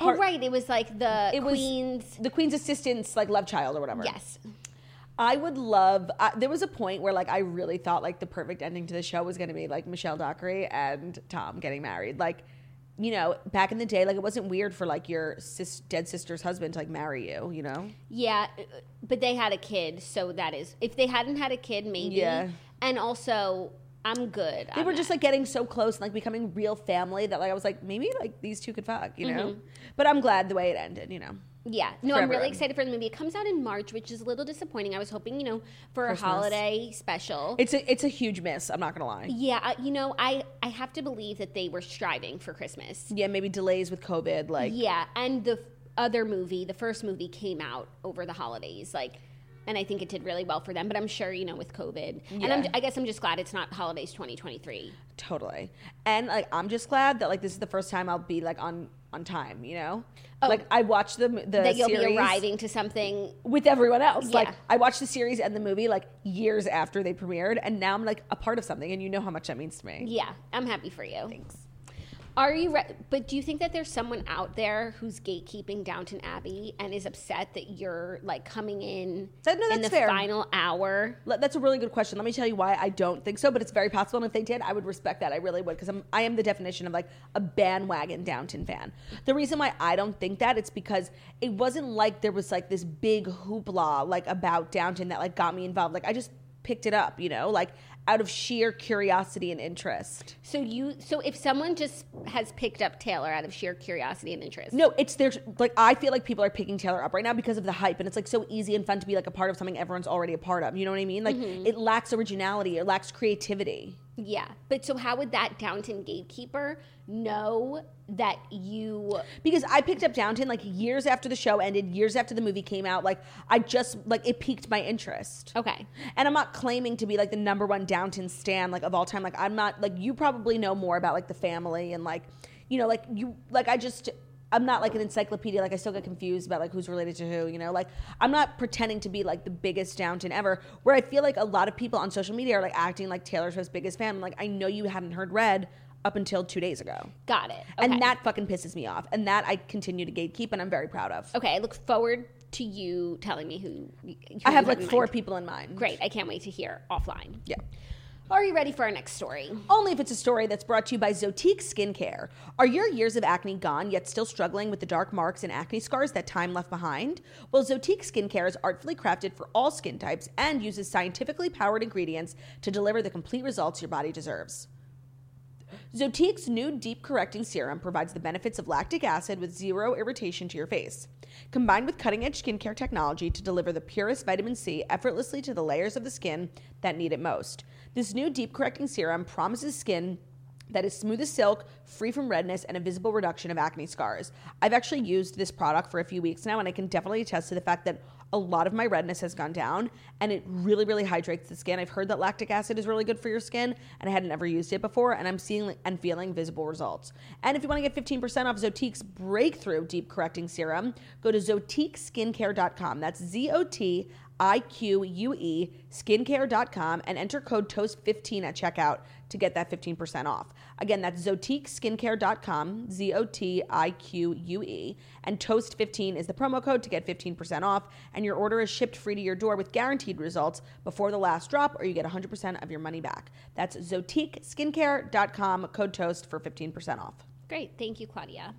S2: oh right, it was like the
S1: it was
S2: queen's.
S1: the queen's assistant's like love child or whatever.
S2: Yes.
S1: I would love. Uh, there was a point where like I really thought like the perfect ending to the show was going to be like Michelle Dockery and Tom getting married. Like, you know, back in the day, like it wasn't weird for like your sis- dead sister's husband to like marry you. You know,
S2: Yeah, uh, but they had a kid, so that is if they hadn't had a kid, maybe.
S1: Yeah.
S2: And also, I'm good.
S1: they were just like getting so close and like becoming real family that like I was like maybe like these two could fuck. You know,
S2: Mm-hmm.
S1: but I'm glad the way it ended. You know.
S2: Yeah, no, I'm really excited for the movie. It comes out in March, which is a little disappointing. I was hoping, you know, for
S1: Christmas.
S2: a holiday special.
S1: It's a it's a huge miss. I'm not gonna lie.
S2: yeah, uh, you know, I I have to believe that they were striving for Christmas.
S1: Yeah, maybe delays with COVID. Like,
S2: Yeah, and the f- other movie, the first movie, came out over the holidays, like, and I think it did really well for them. But I'm sure, you know, with COVID, and I'm, I guess I'm just glad it's not holidays 2023.
S1: Totally. And like I'm just glad that like this is the first time I'll be like on on time, you know?
S2: Oh.
S1: like I watched the the
S2: that you'll
S1: series
S2: be arriving to something.
S1: with everyone else. Like
S2: Yeah.
S1: I watched the series and the movie like years after they premiered and now I'm like a part of something and you know how much that means to me.
S2: Yeah, I'm happy for you. Thanks. Are you? Re- but do you think that there's someone out there who's gatekeeping Downton Abbey and is upset that you're like coming in
S1: That- no,
S2: in the
S1: fair.
S2: final hour?
S1: Le- That's a really good question. Let me tell you why I don't think so, but it's very possible. And if they did, I would respect that. I really would, because I'm I am the definition of like a bandwagon Downton fan. The reason why I don't think that it's because it wasn't like there was like this big hoopla like about Downton that like got me involved. Like I just picked it up, you know, like out of sheer curiosity and interest.
S2: So you, so if someone just has picked up Taylor out of sheer curiosity and interest,
S1: No, it's there's like I feel like people are picking Taylor up right now because of the hype, and it's like so easy and fun to be like a part of something everyone's already a part of. You know what I mean? Like mm-hmm. it lacks originality, it lacks creativity.
S2: Yeah. But so how would that Downton gatekeeper know that you?
S1: because I picked up Downton like years after the show ended, years after the movie came out. Like I just like it piqued my interest.
S2: Okay.
S1: And I'm not claiming to be like the number one Downton stan like of all time. Like I'm not like you probably know more about like the family and like you know like you like I just I'm not like an encyclopedia. Like I still get confused about like who's related to who. You know, like I'm not pretending to be like the biggest Downton ever. Where I feel like a lot of people on social media are like acting like Taylor Swift's biggest fan. I'm like I know you hadn't heard Red up until two days ago.
S2: Got it. Okay.
S1: And that fucking pisses me off. And that I continue to gatekeep and I'm very proud of.
S2: Okay. I look forward to you telling me who. who
S1: I have like four
S2: mind.
S1: people in mind.
S2: Great. I can't wait to hear offline.
S1: Yeah.
S2: Are you ready for our next story?
S1: Only if it's a story that's brought to you by Zotique Skincare. Are your years of acne gone, yet still struggling with the dark marks and acne scars that time left behind? Well, Zotique Skincare is artfully crafted for all skin types and uses scientifically powered ingredients to deliver the complete results your body deserves. Zotique's new deep correcting serum provides the benefits of lactic acid with zero irritation to your face. Combined with cutting edge skincare technology to deliver the purest vitamin C effortlessly to the layers of the skin that need it most. This new deep correcting serum promises skin that is smooth as silk, free from redness, and a visible reduction of acne scars. I've actually used this product for a few weeks now, and I can definitely attest to the fact that a lot of my redness has gone down and it really, really hydrates the skin. I've heard that lactic acid is really good for your skin, and I hadn't ever used it before, and I'm seeing and feeling visible results. And if you want to get 15% off Zotique's breakthrough deep correcting serum, go to zotiqueskincare.com. That's Z O T I Q U E skincare.com and enter code TOAST15 at checkout to get that 15% off. Again, that's zotiqueskincare.com, Z O T I Q U E, and TOAST15 is the promo code to get 15% off, and your order is shipped free to your door with guaranteed results before the last drop, or you get 100% of your money back. That's zotiqueskincare.com, code TOAST for 15% off.
S2: Great. Thank you, Claudia.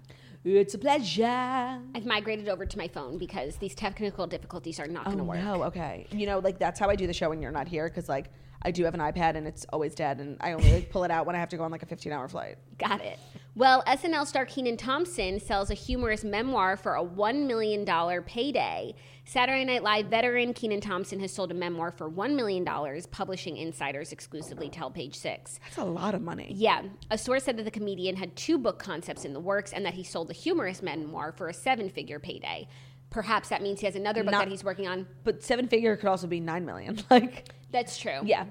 S1: It's a pleasure.
S2: I've migrated over to my phone because these technical difficulties are not going to work.
S1: Oh no, okay. You know, like that's how I do the show when you're not here because like I do have an iPad and it's always dead, and I only like, pull it out when I have to go on like a 15 hour flight.
S2: Got it. Well, SNL star Kenan Thompson sells a humorous memoir for a $1 million payday. Saturday Night Live veteran Kenan Thompson has sold a memoir for $1 million, publishing insiders exclusively tell page six.
S1: That's a lot of money.
S2: Yeah, a source said that the comedian had two book concepts in the works and that he sold the humorous memoir for a seven figure payday. Perhaps that means he has another book
S1: Not-
S2: that he's working on.
S1: But seven figure could also be nine million. [LAUGHS] Like
S2: That's true.
S1: Yeah.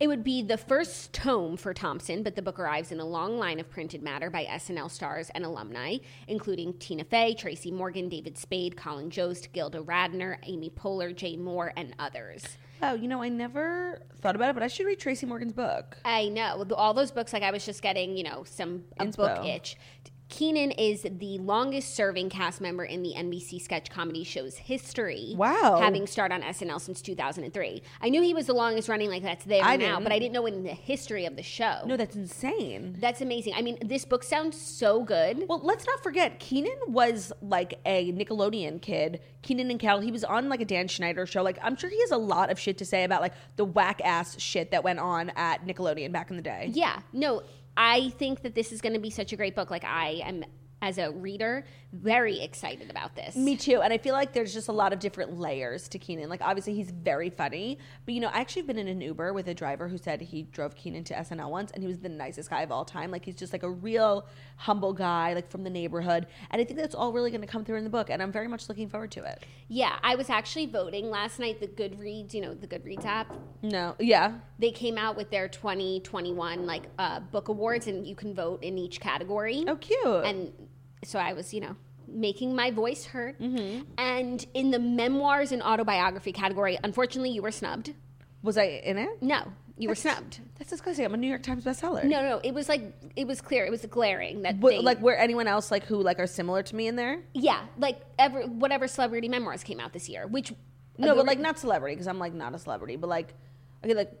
S2: It would be the first tome for Thompson, but the book arrives in a long line of printed matter by SNL stars and alumni, including Tina Fey, Tracy Morgan, David Spade, Colin Jost, Gilda Radner, Amy Poehler, Jay Mohr, and others.
S1: Oh, you know, I never thought about it, but I should read Tracy Morgan's book.
S2: I know all those books. Like I was just getting, you know, some a
S1: Inspo.
S2: book itch. Kenan is the longest serving cast member in the NBC sketch comedy show's history.
S1: Wow.
S2: Having started on SNL since 2003. I knew he was the longest running, like that's there
S1: I
S2: now,
S1: didn't.
S2: but I didn't know in the history of the show.
S1: No, that's insane.
S2: That's amazing. I mean, this book sounds so good.
S1: Well, let's not forget, Kenan was like a Nickelodeon kid. Kenan and Kel, he was on like a Dan Schneider show. Like, I'm sure he has a lot of shit to say about like the whack ass shit that went on at Nickelodeon back in the day.
S2: Yeah, no, I think that this is going to be such a great book. Like, I am, as a reader, very excited about this.
S1: Me too. And I feel like there's just a lot of different layers to Kenan. Like, obviously, he's very funny. But, you know, I actually have been in an Uber with a driver who said he drove Kenan to SNL once and he was the nicest guy of all time. Like, he's just like a real humble guy, like from the neighborhood. And I think that's all really going to come through in the book. And I'm very much looking forward to it.
S2: Yeah, I was actually voting last night. The Goodreads, you know, the Goodreads app,
S1: No. Yeah.
S2: they came out with their 2021 like uh, book awards, and you can vote in each category.
S1: Oh, cute.
S2: And so I was, you know, making my voice heard.
S1: Mm-hmm.
S2: And in the memoirs and autobiography category, unfortunately, you were snubbed.
S1: was I in it?
S2: No, you were snubbed.
S1: That's disgusting. I'm a New York Times bestseller.
S2: No, no, it was like it was clear. It was glaring that
S1: But,
S2: they,
S1: like were anyone else like who like are similar to me in there?
S2: yeah, like ever whatever celebrity memoirs came out this year, which
S1: No, but like not celebrity because I'm like not a celebrity, but like okay, like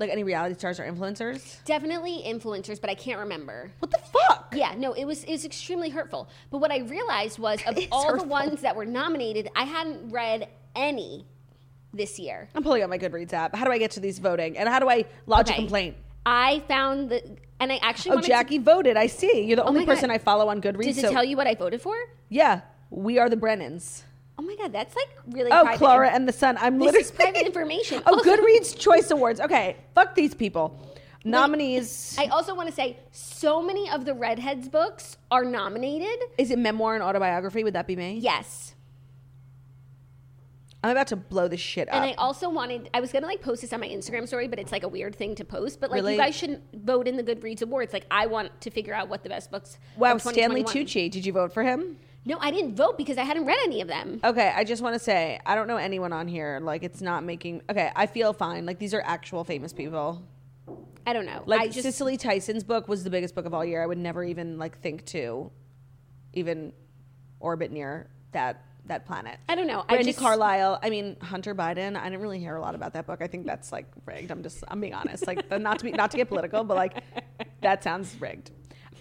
S1: like any reality stars or influencers.
S2: definitely influencers, but I can't remember.
S1: What the fuck?
S2: Yeah, no, it was it was extremely hurtful. But what I realized was of [LAUGHS] all
S1: hurtful.
S2: the ones that were nominated, I hadn't read any this year.
S1: I'm pulling up my Goodreads app. How do I get to these voting? And how do I lodge a complaint?
S2: I found the and I actually
S1: Oh, Jackie voted. I see. You're the oh only
S2: my God.
S1: person I follow on Goodreads.
S2: Does it
S1: so-
S2: tell you what I voted for?
S1: Yeah, we are the Brennans.
S2: Oh my god, that's like really
S1: Oh,
S2: private.
S1: Clara and the Sun. I'm
S2: This
S1: literally
S2: is private [LAUGHS] information.
S1: Oh,
S2: Also-
S1: Goodreads Choice Awards. Okay, fuck these people. Nominees.
S2: I also want to say so many of the Redheads books are nominated.
S1: Is it memoir and autobiography? Would that be me?
S2: Yes.
S1: I'm about to blow this shit up.
S2: And I also wanted, I was gonna like post this on my Instagram story, but it's like a weird thing to post. But like,
S1: Really?
S2: you guys shouldn't vote in the Goodreads awards. Like, I want to figure out what the best books.
S1: wow, Stanley Tucci. Did you vote for him?
S2: No, I didn't vote because I hadn't read any of them.
S1: Okay, I just want to say I don't know anyone on here. Like, it's not making. Okay, I feel fine. Like, these are actual famous people.
S2: I don't know.
S1: Like
S2: I just,
S1: Cicely Tyson's book was the biggest book of all year. I would never even like think to even orbit near that that planet.
S2: I don't know. I
S1: Randy
S2: just-
S1: Carlile. I mean Hunter Biden. I didn't really hear a lot about that book. I think that's like rigged. I'm just I'm being honest. Like the- not to be not to get political, but like that sounds rigged.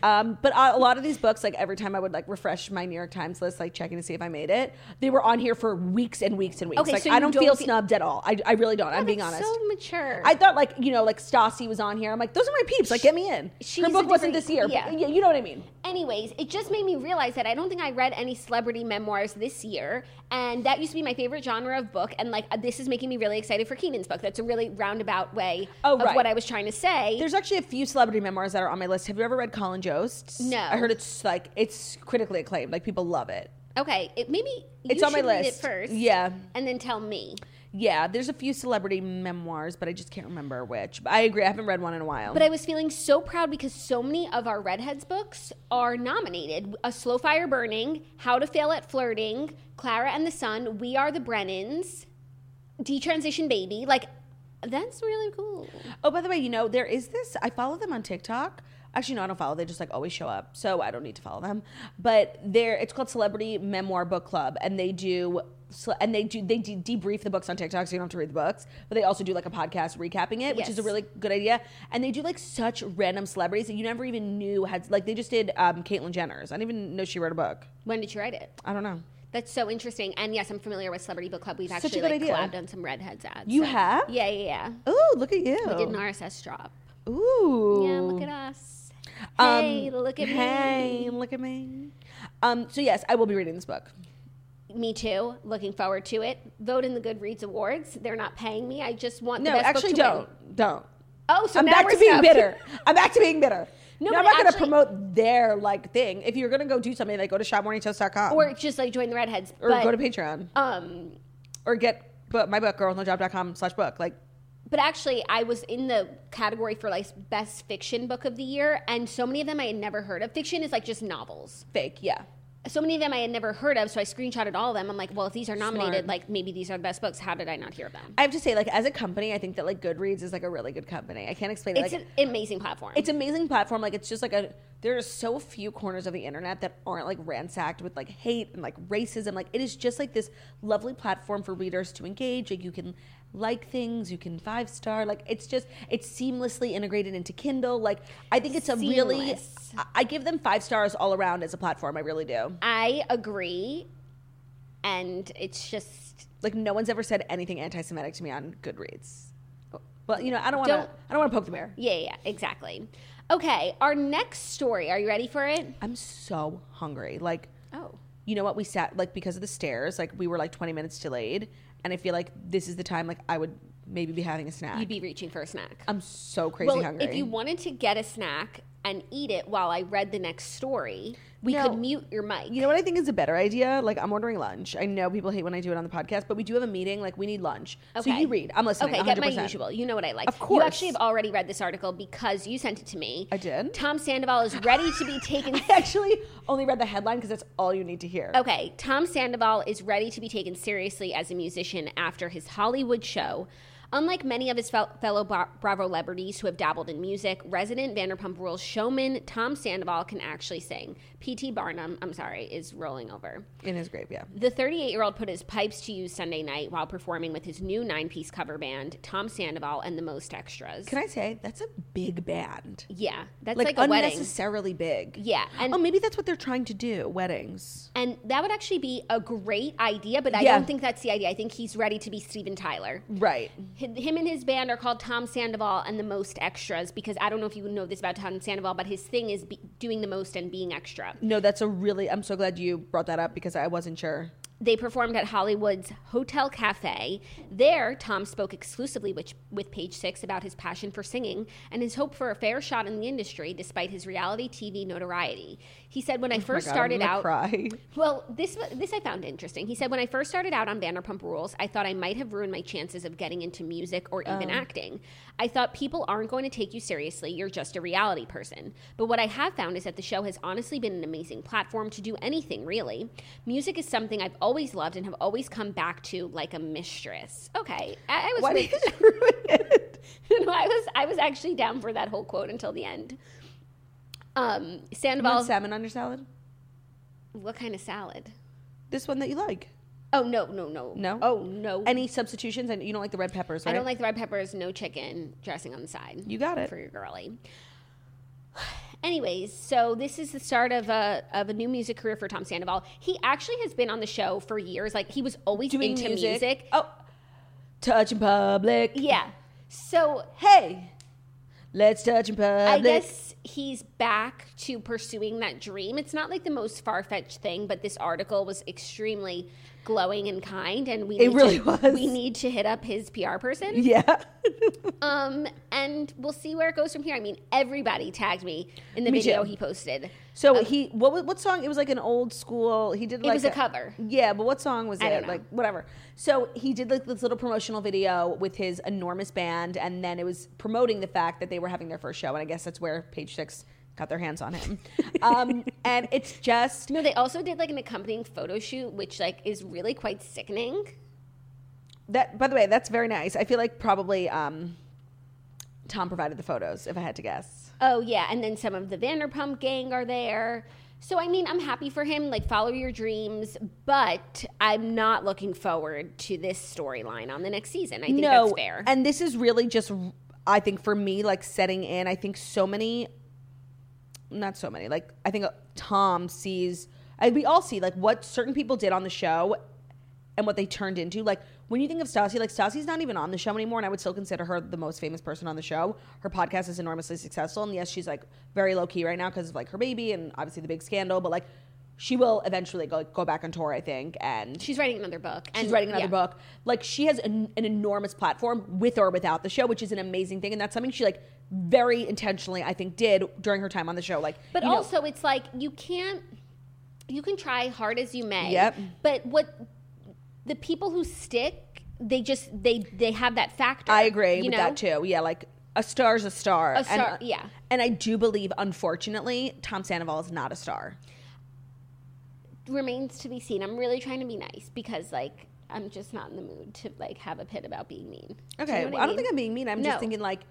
S1: Um, but a lot of these books, like every time I would like refresh my New York Times list, like checking to see if I made it, they were on here for weeks and weeks and weeks.
S2: Okay,
S1: like
S2: so
S1: I don't,
S2: don't
S1: feel
S2: feel-
S1: snubbed at all. I, I really don't. I'm being honest.
S2: So mature.
S1: I thought like you know like Stassi was on here. I'm like those are my peeps. Like get me in.
S2: She's
S1: Her book wasn't this year.
S2: yeah.
S1: but yeah, you know what I mean.
S2: Anyways, it just made me realize that I don't think I read any celebrity memoirs this year, and that used to be my favorite genre of book. And like, this is making me really excited for Kenan's book. That's a really roundabout way
S1: Oh,
S2: of
S1: right.
S2: what I was trying to say.
S1: There's actually a few celebrity memoirs that are on my list. Have you ever read Colin Jost?
S2: No.
S1: I heard it's like it's critically acclaimed. Like people love it.
S2: okay, it maybe you
S1: It's on my list.
S2: it first,
S1: Yeah.
S2: and then tell me.
S1: Yeah, there's a few celebrity memoirs, but I just can't remember which. But I agree. I haven't read one in a while.
S2: But I was feeling so proud because so many of our Redheads books are nominated. A Slow Fire Burning, How to Fail at Flirting, Clara and the Sun, We Are the Brennans, Detransition Baby. Like, that's really cool.
S1: oh, by the way, you know there is this. I follow them on TikTok. Actually, no, I don't follow. They just like always show up, so I don't need to follow them. But they're it's called Celebrity Memoir Book Club, and they do and they do they de- debrief the books on TikTok, so you don't have to read the books. But they also do like a podcast recapping it, which is a really good idea. And they do like such random celebrities that you never even knew had like they just did um, Caitlyn Jenner's. I didn't even know she wrote a book.
S2: When did she write it?
S1: I don't know.
S2: That's so interesting. And yes, I'm familiar with Celebrity Book Club. We've
S1: Such
S2: actually like
S1: idea.
S2: collabed on some Redheads ads.
S1: You have?
S2: Yeah, yeah, yeah.
S1: Ooh, look at you.
S2: We did an RSS drop.
S1: Ooh.
S2: Yeah, look at us.
S1: Um,
S2: Hey, look at me.
S1: Hey, look at me. Um, so yes, I will be reading this book.
S2: Me too. Looking forward to it. Vote in the Goodreads Awards. They're not paying me. I just want the
S1: No,
S2: best
S1: actually,
S2: book to
S1: don't,
S2: win.
S1: don't.
S2: Oh, so
S1: I'm
S2: now
S1: back
S2: we're
S1: to being
S2: snubbed.
S1: bitter. I'm back to being bitter.
S2: No,
S1: No, I'm not going to promote their like thing. If you're going to go do something, like go to shopmorningtoast.com
S2: Or just like join the Redheads.
S1: or
S2: but,
S1: go to Patreon
S2: um,
S1: or get but my book girlwithnojob.com slash book. Like
S2: but actually, I was in the category for like best fiction book of the year, and so many of them I had never heard of. Fiction is like just novels.
S1: Fake, yeah.
S2: So many of them I had never heard of, so I screenshotted all of them. I'm like, well, if these are nominated,
S1: Smart.
S2: like maybe these are the best books. How did I not hear of them?
S1: I have to say, like, as a company, I think that like Goodreads is like a really good company. I can't explain it.
S2: It's
S1: Like,
S2: an amazing platform.
S1: it's an amazing platform. Like, it's just like a. There are so few corners of the internet that aren't like ransacked with like hate and like racism. Like, it is just like this lovely platform for readers to engage. Like, you can like things, you can five star. Like, it's just it's seamlessly integrated into Kindle. Like, I think it's a really.
S2: Seamless.
S1: I- I give them five stars all around as a platform. I really do.
S2: I agree, and it's just
S1: Like, no one's ever said anything anti-Semitic to me on Goodreads. Well, you know, I don't want to. I don't want to poke the bear.
S2: yeah, yeah, exactly. Okay, our next story. Are you ready for it?
S1: I'm so hungry. Like,
S2: Oh,
S1: you know what? We sat like because of the stairs. Like, we were like 20 minutes delayed, and I feel like this is the time. Like, I would maybe be having a snack.
S2: you'd be reaching for a snack.
S1: I'm so crazy
S2: well,
S1: hungry.
S2: if you wanted to get a snack and eat it while I read the next story, we
S1: No.
S2: could mute your mic.
S1: you know what I think is a better idea? Like, I'm ordering lunch. I know people hate when I do it on the podcast, but we do have a meeting. Like, we need lunch. So you read. I'm listening.
S2: Okay,
S1: 100%.
S2: get my usual. You know what I like.
S1: Of course.
S2: You actually have already read this article because you sent it to me.
S1: I did?
S2: Tom Sandoval is ready to be [LAUGHS] taken.
S1: I actually only read the headline because that's all you need to hear.
S2: Okay, Tom Sandoval is ready to be taken seriously as a musician after his Hollywood show. Unlike many of his fel- fellow Bra- Bravo celebrities who have dabbled in music, resident Vanderpump Rules showman Tom Sandoval can actually sing. P.T. Barnum, I'm sorry, is rolling over.
S1: In his grave, yeah.
S2: The 38 year old put his pipes to use Sunday night while performing with his new nine piece cover band, Tom Sandoval and the Most Extras.
S1: Can I say that's a big band?
S2: yeah, that's
S1: Like,
S2: like, a wedding.
S1: unnecessarily big.
S2: Yeah, and
S1: oh, maybe that's what they're trying to do. Weddings.
S2: and that would actually be a great idea, but I
S1: Yeah.
S2: don't think that's the idea. I think he's ready to be Steven Tyler.
S1: Right.
S2: Him and his band are called Tom Sandoval and the Most Extras because I don't know if you know this about Tom Sandoval, but his thing is be- doing the most and being extra.
S1: No, that's a really. I'm so glad you brought that up because I wasn't sure.
S2: They performed at Hollywood's Hotel Cafe. There, Tom spoke exclusively with, with Page Six about his passion for singing and his hope for a fair shot in the industry despite his reality TV notoriety. He said, When I oh first
S1: Oh God,
S2: started out.
S1: Cry.
S2: Well, this this I found interesting. He said, "When I first started out on Vanderpump Rules, I thought I might have ruined my chances of getting into music or even oh. acting. I thought people aren't going to take you seriously. You're just a reality person. But what I have found is that the show has honestly been an amazing platform to do anything really. Music is something I've always loved and have always come back to like a mistress. Okay, I, I was
S1: Why did [LAUGHS] you ruin it? [LAUGHS]
S2: no, I was I was actually down for that whole quote until the end. Um, Sandoval,
S1: salmon on your salad?
S2: what kind of salad?
S1: This one that you like?
S2: Oh no, no, no,
S1: No?
S2: Oh no,
S1: Any substitutions? And you don't like the red peppers, right?
S2: I don't like the red peppers, no chicken, dressing on the side.
S1: You got it.
S2: For your girly. [SIGHS] Anyways, so this is the start of a of a new music career for Tom Sandoval. He actually has been on the show for years. Like he was always
S1: doing
S2: into
S1: music. Oh, touch in public.
S2: Yeah. So
S1: Hey, let's touch in public.
S2: I guess he's back to pursuing that dream. It's not like the most far fetched thing, but this article was extremely glowing and kind, and we
S1: It
S2: need
S1: really
S2: to,
S1: was.
S2: We need to hit up his PR person.
S1: Yeah. [LAUGHS]
S2: Um, and we'll see where it goes from here. I mean, everybody tagged me in the
S1: Me
S2: video
S1: too.
S2: he posted.
S1: So he what what song? It was like an old school. He did like it
S2: was a cover.
S1: Yeah, but what song was
S2: I
S1: it? Like whatever. So he did like this little promotional video with his enormous band, and then it was promoting the fact that they were having their first show, and I guess that's where Page Six got their hands on him. um, [LAUGHS] and it's just
S2: No, they also did like an accompanying photo shoot, which like is really quite sickening.
S1: that. By the way, that's very nice. I feel like probably um, Tom provided the photos, if I had to guess.
S2: Oh yeah, and then some of the Vanderpump gang are there. So I mean, I'm happy for him. Like, follow your dreams, but I'm not looking forward to this storyline on the next season. I think
S1: no,
S2: that's fair.
S1: and this is really just, I think for me, like setting in. I think so many, not so many. Like I think Tom sees. I, we all see like what certain people did on the show, and what they turned into. Like when you think of Stassi, like Stassi's not even on the show anymore, and I would still consider her the most famous person on the show. Her podcast is enormously successful, and yes, she's like very low key right now because of like her baby and obviously the big scandal. But like she will eventually go go back on tour, I think, and
S2: She's writing another book.
S1: She's
S2: and-
S1: writing another
S2: yeah.
S1: book. Like she has an, an enormous platform with or without the show, which is an amazing thing, and that's something she like very intentionally, I think, did during her time on the show. Like,
S2: But
S1: you know-
S2: also, it's like you can't. You can try hard as you may.
S1: Yep.
S2: But what the people who stick they just they they have that factor.
S1: I agree
S2: you
S1: with
S2: know?
S1: that too. Yeah, like a star's a star.
S2: A star,
S1: and,
S2: yeah.
S1: And I do believe, unfortunately, Tom Sandoval is not a star.
S2: Remains to be seen. I'm really trying to be nice because like I'm just not in the mood to like have a pit about being mean. Do you
S1: Okay,
S2: know
S1: well, I, don't think I'm being mean. I'm
S2: No.
S1: just thinking like,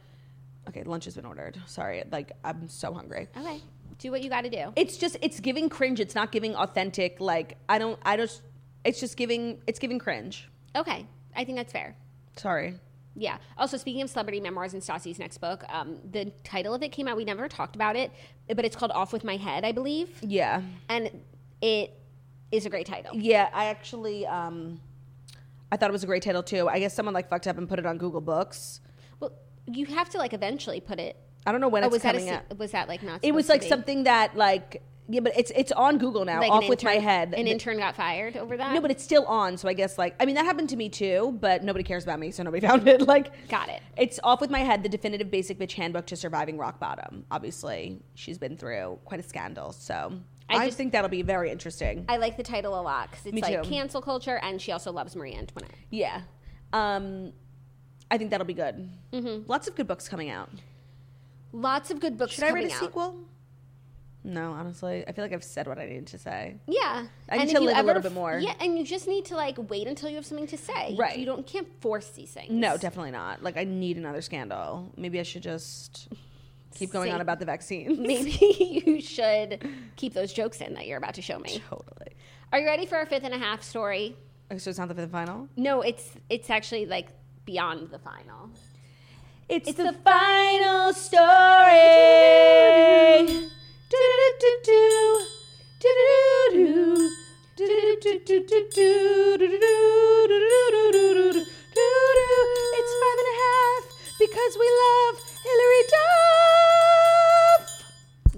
S1: okay, lunch has been ordered. Sorry, like I'm so hungry.
S2: Okay, do what you got to do.
S1: It's just it's giving cringe. It's not giving authentic. Like I don't. I just. It's just giving. It's giving cringe.
S2: Okay, I think that's fair.
S1: Sorry.
S2: Yeah. Also, speaking of celebrity memoirs and Stassi's next book, um, the title of it came out. We never talked about it, but it's called Off with My Head, I believe,
S1: Yeah.
S2: and it is a great title.
S1: Yeah. I actually. um I thought it was a great title too. I guess someone like fucked up and put it on Google Books.
S2: Well, you have to like eventually put it.
S1: I don't know when
S2: Oh,
S1: it's
S2: was that a,
S1: coming out.
S2: was that like not?
S1: It was like something that like yeah, but it's it's on Google now.
S2: Like
S1: off
S2: an
S1: with my head.
S2: An intern got fired over that.
S1: No, but it's still on. So I guess like I mean that happened to me too, but nobody cares about me, so nobody [LAUGHS] found it. Like
S2: Got it.
S1: It's off with my head. The definitive basic bitch handbook to surviving rock bottom. Obviously, she's been through quite a scandal, so
S2: I
S1: I,
S2: just-
S1: think that'll be very interesting.
S2: I like the title a lot because it's
S1: Me
S2: like
S1: too.
S2: cancel culture, and she also loves Marie Antoinette.
S1: yeah, um, I think that'll be good.
S2: Mm-hmm.
S1: Lots of good books coming out.
S2: Lots of good books.
S1: Should I read a
S2: out.
S1: sequel? No, honestly, I feel like I've said what I needed to say.
S2: Yeah,
S1: I need
S2: And
S1: to live a little bit more.
S2: Yeah, and you just need to like wait until you have something to say.
S1: Right.
S2: You don't can't force these things.
S1: No, definitely not. Like I need another scandal. Maybe I should just [LAUGHS] keep going
S2: Say-
S1: on about the vaccine. [LAUGHS]
S2: Maybe you should keep those jokes in that you're about to show me.
S1: totally.
S2: Are you ready for our fifth and a half story?
S1: So it's not the fifth and final.
S2: No, it's it's actually like beyond the final.
S1: It's,
S2: It's
S1: the,
S2: the
S1: final story. It's five and a half because we love Hilary Duff.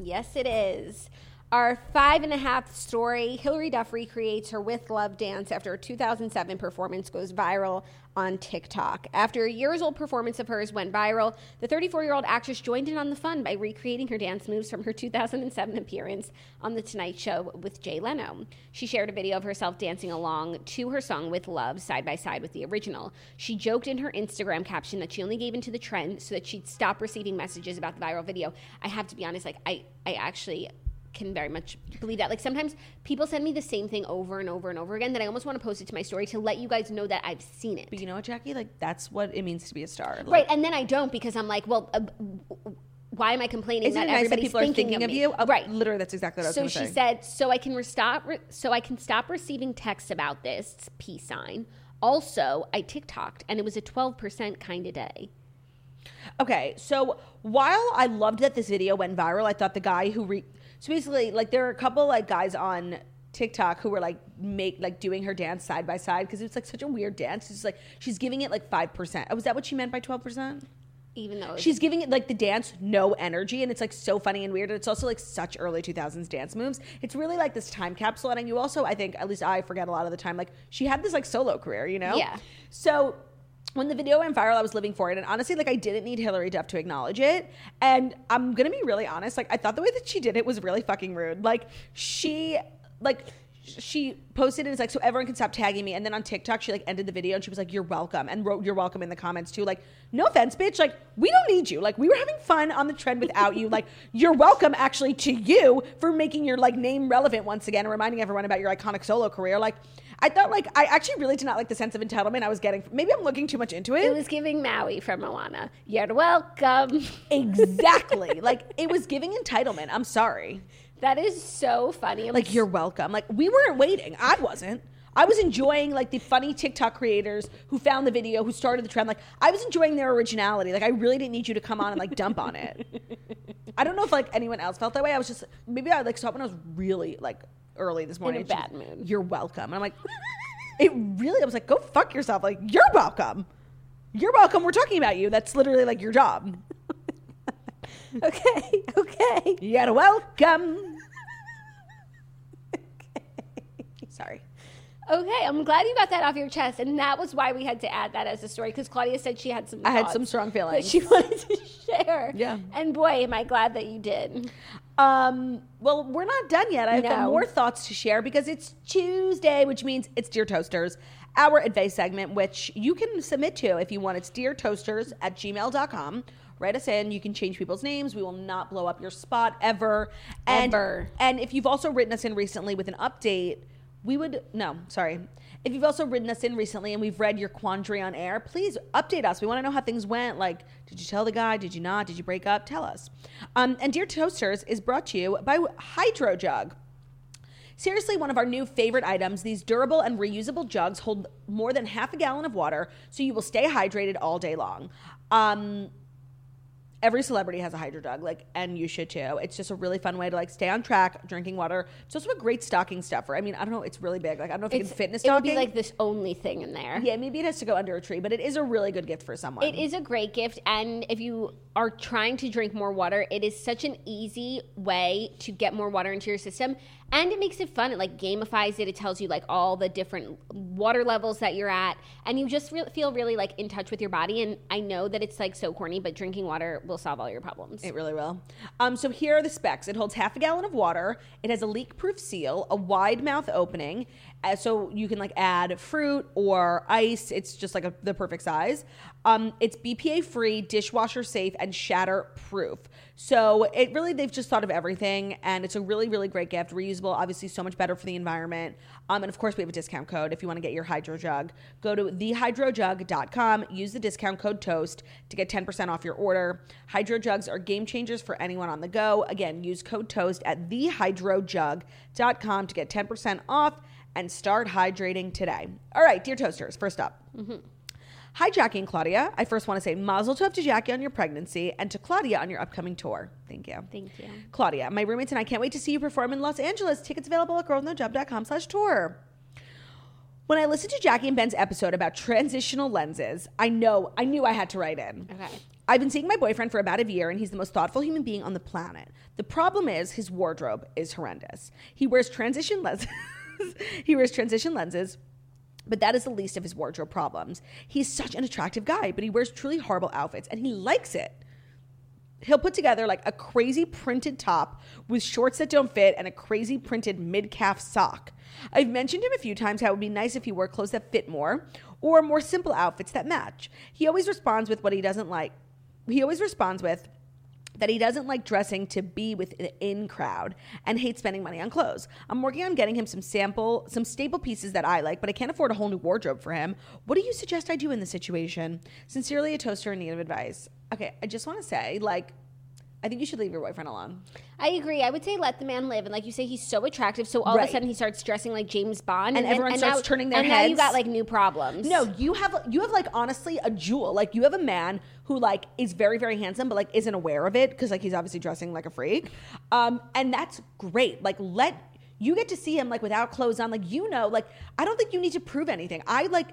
S2: Yes, it is. Our five and a half story Hilary Duff recreates her With Love dance after a 2007 performance goes viral on TikTok. After a years old performance of hers went viral, the 34 year old actress joined in on the fun by recreating her dance moves from her 2007 appearance on The Tonight Show with Jay Leno. She shared a video of herself dancing along to her song With Love side by side with the original. She joked in her Instagram caption that she only gave into the trend so that she'd stop receiving messages about the viral video. I have to be honest, like, I, I actually can very much believe that. Like sometimes people send me the same thing over and over and over again that I almost want to post it to my story to let you guys know that I've seen it.
S1: But you know what, Jackie? Like that's what it means to be a star. Like,
S2: right, and then I don't because I'm like, well, uh, why am I complaining
S1: Isn't
S2: that
S1: it nice that
S2: everybody's
S1: people are thinking of
S2: me?
S1: you? Uh,
S2: right.
S1: Literally, that's exactly what I was
S2: So she
S1: say.
S2: said, so I can re- stop, re- so I can stop receiving texts about this peace sign. Also, I TikToked, and it was a 12% kind of day.
S1: Okay, so while I loved that this video went viral, I thought the guy who re- so basically like there are a couple like guys on TikTok who were like make like doing her dance side by side because it's like such a weird dance. It's like she's giving it like five percent. Oh, was that what she meant by twelve percent?
S2: Even though
S1: She's giving it like the dance no energy, and it's like so funny and weird. And it's also like such early 2000s dance moves. It's really like this time capsule. And you also, I think, at least I forget a lot of the time, like she had this like solo career, you know?
S2: Yeah.
S1: So when the video went viral, I was living for it. And honestly, like I didn't need Hilary Duff to acknowledge it. And I'm gonna be really honest, like I thought the way that she did it was really fucking rude. Like she like she posted it It's like so everyone can stop tagging me. And then on tiktok she like ended the video and she was like you're welcome and wrote you're welcome in the comments too like no offense bitch like we don't need you. Like we were having fun on the trend without you. Like you're welcome actually to you for making your like name relevant once again and reminding everyone about your iconic solo career. Like i thought like i actually really did not like the sense of entitlement i was getting. Maybe i'm looking too much into it.
S2: It was giving Maui from Moana. You're welcome.
S1: exactly. Like it was giving entitlement. I'm sorry
S2: That is so funny. I'm
S1: like you're welcome. Like we weren't waiting. I wasn't. I was enjoying like the funny TikTok creators who found the video, who started the trend. Like I was enjoying their originality. Like I really didn't need you to come on and like dump on it. [LAUGHS] I don't know if like anyone else felt that way. I was just maybe I like saw it when I was really like early this morning.
S2: In
S1: a was,
S2: bad mood.
S1: You're welcome. And I'm like, [LAUGHS] it really. I was like, go fuck yourself. Like you're welcome. You're welcome. We're talking about you. That's literally like your job. [LAUGHS]
S2: okay, okay.
S1: You're welcome. okay. Sorry.
S2: Okay, I'm glad you got that off your chest, and that was why we had to add that as a story because Claudia said she had some.
S1: I had some strong
S2: that
S1: feelings.
S2: she [LAUGHS] wanted to share.
S1: Yeah.
S2: and boy, am I glad that you did.
S1: Um, well, we're not done yet. I've got
S2: No.
S1: more thoughts to share because it's Tuesday, which means it's Dear Toasters, our advice segment, which you can submit to if you want. It's Dear Toasters at gmail.com. Write us in. You can change people's names. We will not blow up your spot ever. And,
S2: Ever.
S1: And if you've also written us in recently with an update, we would, no, sorry. If you've also written us in recently and we've read your quandary on air, please update us. We want to know how things went. Like, did you tell the guy? Did you not? Did you break up? Tell us. Um, and Dear Toasters is brought to you by Hydro Jug. Seriously, one of our new favorite items. These durable and reusable jugs hold more than half a gallon of water, so you will stay hydrated all day long. Um, every celebrity has a hydro jug, like, and you should too. It's just a really fun way to like stay on track drinking water. It's also a great stocking stuffer. I mean, I don't know, it's really big. Like, I don't know if you
S2: It's,
S1: can fit in a
S2: it would be like this only thing in there.
S1: yeah, maybe it has to go under a tree, but it is a really good gift for someone.
S2: It is a great gift, and if you are trying to drink more water, it is such an easy way to get more water into your system, and it makes it fun. It like gamifies it. It tells you like all the different water levels that you're at, and you just re- feel really like in touch with your body. And I know that it's like so corny, but drinking water will solve all your problems.
S1: It really will. Um, so here are the specs. It holds half a gallon of water. It has a leak-proof seal, a wide mouth opening, so you can like add fruit or ice. It's just like a, the perfect size. Um, it's BPA free, dishwasher safe, and shatter proof. So it really they've just thought of everything, and it's a really really great gift. Reusable, obviously, so much better for the environment. Um, and of course, we have a discount code if you want to get your hydro jug. Go to thehydrojug.com. Use the discount code TOAST to get 10% off your order. Hydro jugs are game changers for anyone on the go. Again, use code TOAST at thehydrojug.com to get 10% off and start hydrating today. All right, dear toasters, first up. Mm-hmm. Hi, Jackie and Claudia. I first want to say mazel tov to Jackie on your pregnancy and to Claudia on your upcoming tour. Thank you.
S2: Thank you.
S1: Claudia, my roommates and I can't wait to see you perform in Los Angeles. Tickets available at girlwithnojob.com slash tour. When I listened to Jackie and Ben's episode about transitional lenses, I know, I knew I had to write in.
S2: Okay.
S1: I've been seeing my boyfriend for about a year, and he's the most thoughtful human being on the planet. The problem is his wardrobe is horrendous. He wears transition lenses. [LAUGHS] [LAUGHS] he wears transition lenses, but that is the least of his wardrobe problems. He's such an attractive guy, but he wears truly horrible outfits, and he likes it. He'll put together like a crazy printed top with shorts that don't fit and a crazy printed mid calf sock. I've mentioned him a few times how it would be nice if he wore clothes that fit more or more simple outfits that match. He always responds with what he doesn't like. He always responds with that he doesn't like dressing to be with the in crowd and hates spending money on clothes. I'm working on getting him some sample, some staple pieces that I like, but I can't afford a whole new wardrobe for him. What do you suggest I do in this situation? Sincerely, a toaster in need of advice. Okay, I just want to say, like, I think you should leave your boyfriend alone.
S2: I agree. I would say let the man live, and like you say, he's so attractive. So all
S1: Right.
S2: of a sudden, he starts dressing like James Bond,
S1: And everyone starts
S2: now,
S1: turning their heads.
S2: and now you got like new problems.
S1: No, you have you have like honestly a jewel. Like you have a man who like is very very handsome, but like isn't aware of it because like he's obviously dressing like a freak, um, and that's great. Like let you get to see him like without clothes on. Like you know, like I don't think you need to prove anything. I like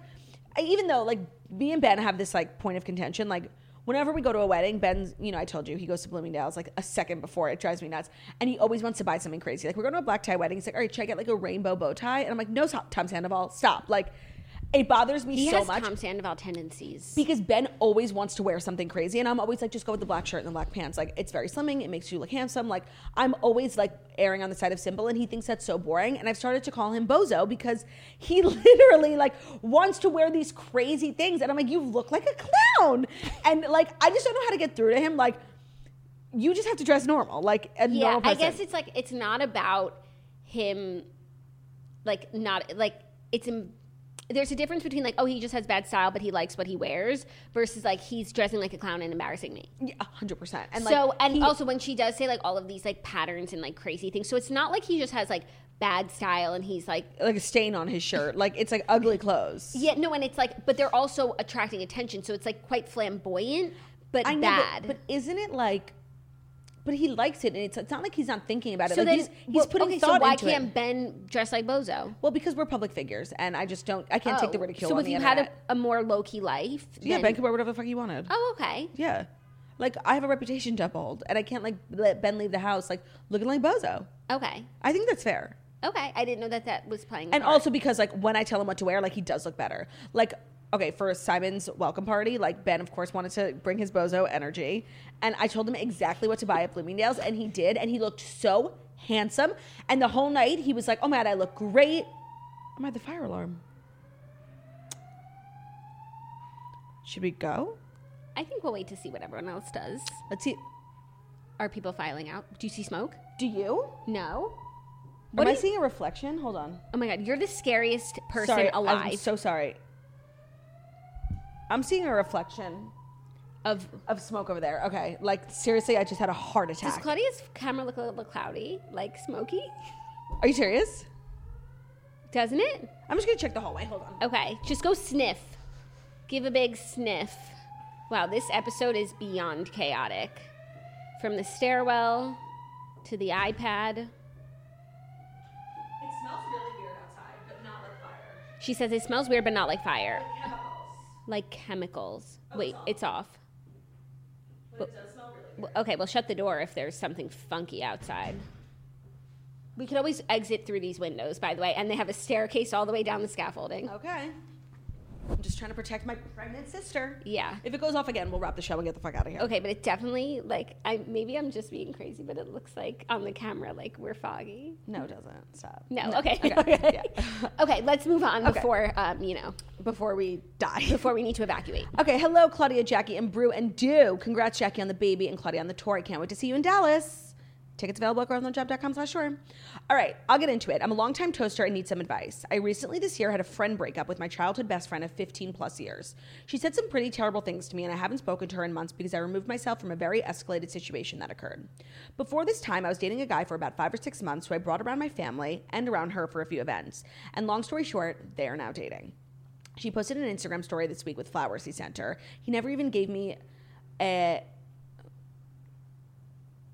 S1: I, even though like me and Ben have this like point of contention, like. Whenever we go to a wedding, Ben's, you know, I told you he goes to Bloomingdale's like a second before. It drives me nuts. And he always wants to buy something crazy. Like, we're going to a black tie wedding. He's like, all right, should I get like a rainbow bow tie? And I'm like, no, stop, Tom Sandoval, stop. Like, it bothers me
S2: he
S1: so
S2: has
S1: much
S2: Tom Sandoval tendencies.
S1: because Ben always wants to wear something crazy, and I'm always like, just go with the black shirt and the black pants. Like, it's very slimming. It makes you look handsome. Like, I'm always like erring on the side of simple, and he thinks that's so boring. And I've started to call him Bozo because he [LAUGHS] literally like wants to wear these crazy things, and I'm like, you look like a clown, and like I just don't know how to get through to him. Like, you just have to dress normal, like a
S2: yeah,
S1: normal
S2: I guess it's like it's not about him, like not like it's. Im- there's a difference between like oh he just has bad style but he likes what he wears versus like he's dressing like a clown and embarrassing me.
S1: Yeah, hundred percent. And like,
S2: so and
S1: he-
S2: also when she does say like all of these like patterns and like crazy things, so it's not like he just has like bad style and he's like
S1: like a stain on his shirt, like it's like ugly clothes.
S2: yeah no and it's like but they're also attracting attention, so it's like quite flamboyant but
S1: I know,
S2: bad.
S1: but, but isn't it like? But he likes it, and it's, it's not like he's not thinking about it.
S2: so
S1: like
S2: then
S1: he's, he's
S2: well,
S1: putting
S2: okay,
S1: thought
S2: so why
S1: into
S2: can't
S1: it.
S2: Ben dress like Bozo?
S1: Well, because we're public figures, and I just don't. I can't take the
S2: Oh,
S1: ridicule.
S2: So if you had a, a more low key life,
S1: yeah,
S2: then-
S1: Ben could wear whatever the fuck he wanted.
S2: Oh, okay.
S1: Yeah, like I have a reputation to uphold, and I can't like let Ben leave the house like looking like bozo.
S2: Okay.
S1: I think that's fair.
S2: Okay. I didn't know that that was playing.
S1: And
S2: part.
S1: also because like when I tell him what to wear, like he does look better. Like okay, for Simon's welcome party, like Ben, of course, wanted to bring his bozo energy. And I told him exactly what to buy at Bloomingdale's, and he did. And he looked so handsome. And the whole night, he was like, oh my God, I look great. Am I the fire alarm? Should we go?
S2: I think we'll wait to see what everyone else does.
S1: Let's see.
S2: Are people filing out? Do you see smoke?
S1: Do you?
S2: No.
S1: Am
S2: do
S1: I
S2: you-
S1: seeing a reflection? Hold on.
S2: Oh my god, you're the scariest person
S1: sorry,
S2: alive.
S1: I'm so sorry. I'm seeing a reflection
S2: of
S1: of smoke over there. Okay, like seriously, I just had a heart attack. does.
S2: Claudia's camera look a little cloudy, like smoky?
S1: Are you serious?
S2: Doesn't it?
S1: I'm just gonna check the hallway. Hold on.
S2: Okay, just go sniff. Give a big sniff. Wow, this episode is beyond chaotic. From the stairwell to the iPad.
S1: It smells really weird outside, but not like fire.
S2: She says it smells weird, but not like fire. Like chemicals. Oh, Wait, it's off.
S1: But it does smell really
S2: Okay, we'll shut the door if there's something funky outside. We could always exit through these windows, by the way, and they have a staircase all the way down the scaffolding.
S1: Okay. I'm just trying to protect my pregnant sister.
S2: Yeah.
S1: If it goes off again, we'll wrap the show and get the fuck out of here.
S2: Okay, but it definitely like I maybe I'm just being crazy, but it looks like on the camera like we're foggy.
S1: No, it doesn't. Stop.
S2: No, okay,
S1: Okay. [LAUGHS]
S2: okay,
S1: Yeah.
S2: okay. Let's move on
S1: Okay.
S2: before um, you know
S1: Before we die.
S2: before we need to evacuate.
S1: Okay, hello, Claudia, Jackie, and Brew and Do. Congrats, Jackie, on the baby and Claudia on the tour. I can't wait to see you in Dallas. Tickets available at girlwithnojob.com slash tour. All right, I'll get into it. I'm a longtime toaster and need some advice. I recently this year had a friend breakup with my childhood best friend of 15 plus years. She said some pretty terrible things to me, and I haven't spoken to her in months because I removed myself from a very escalated situation that occurred. Before this time, I was dating a guy for about five or six months who I brought around my family and around her for a few events. And long story short, they are now dating. She posted an Instagram story this week with flowers he sent her. He never even gave me a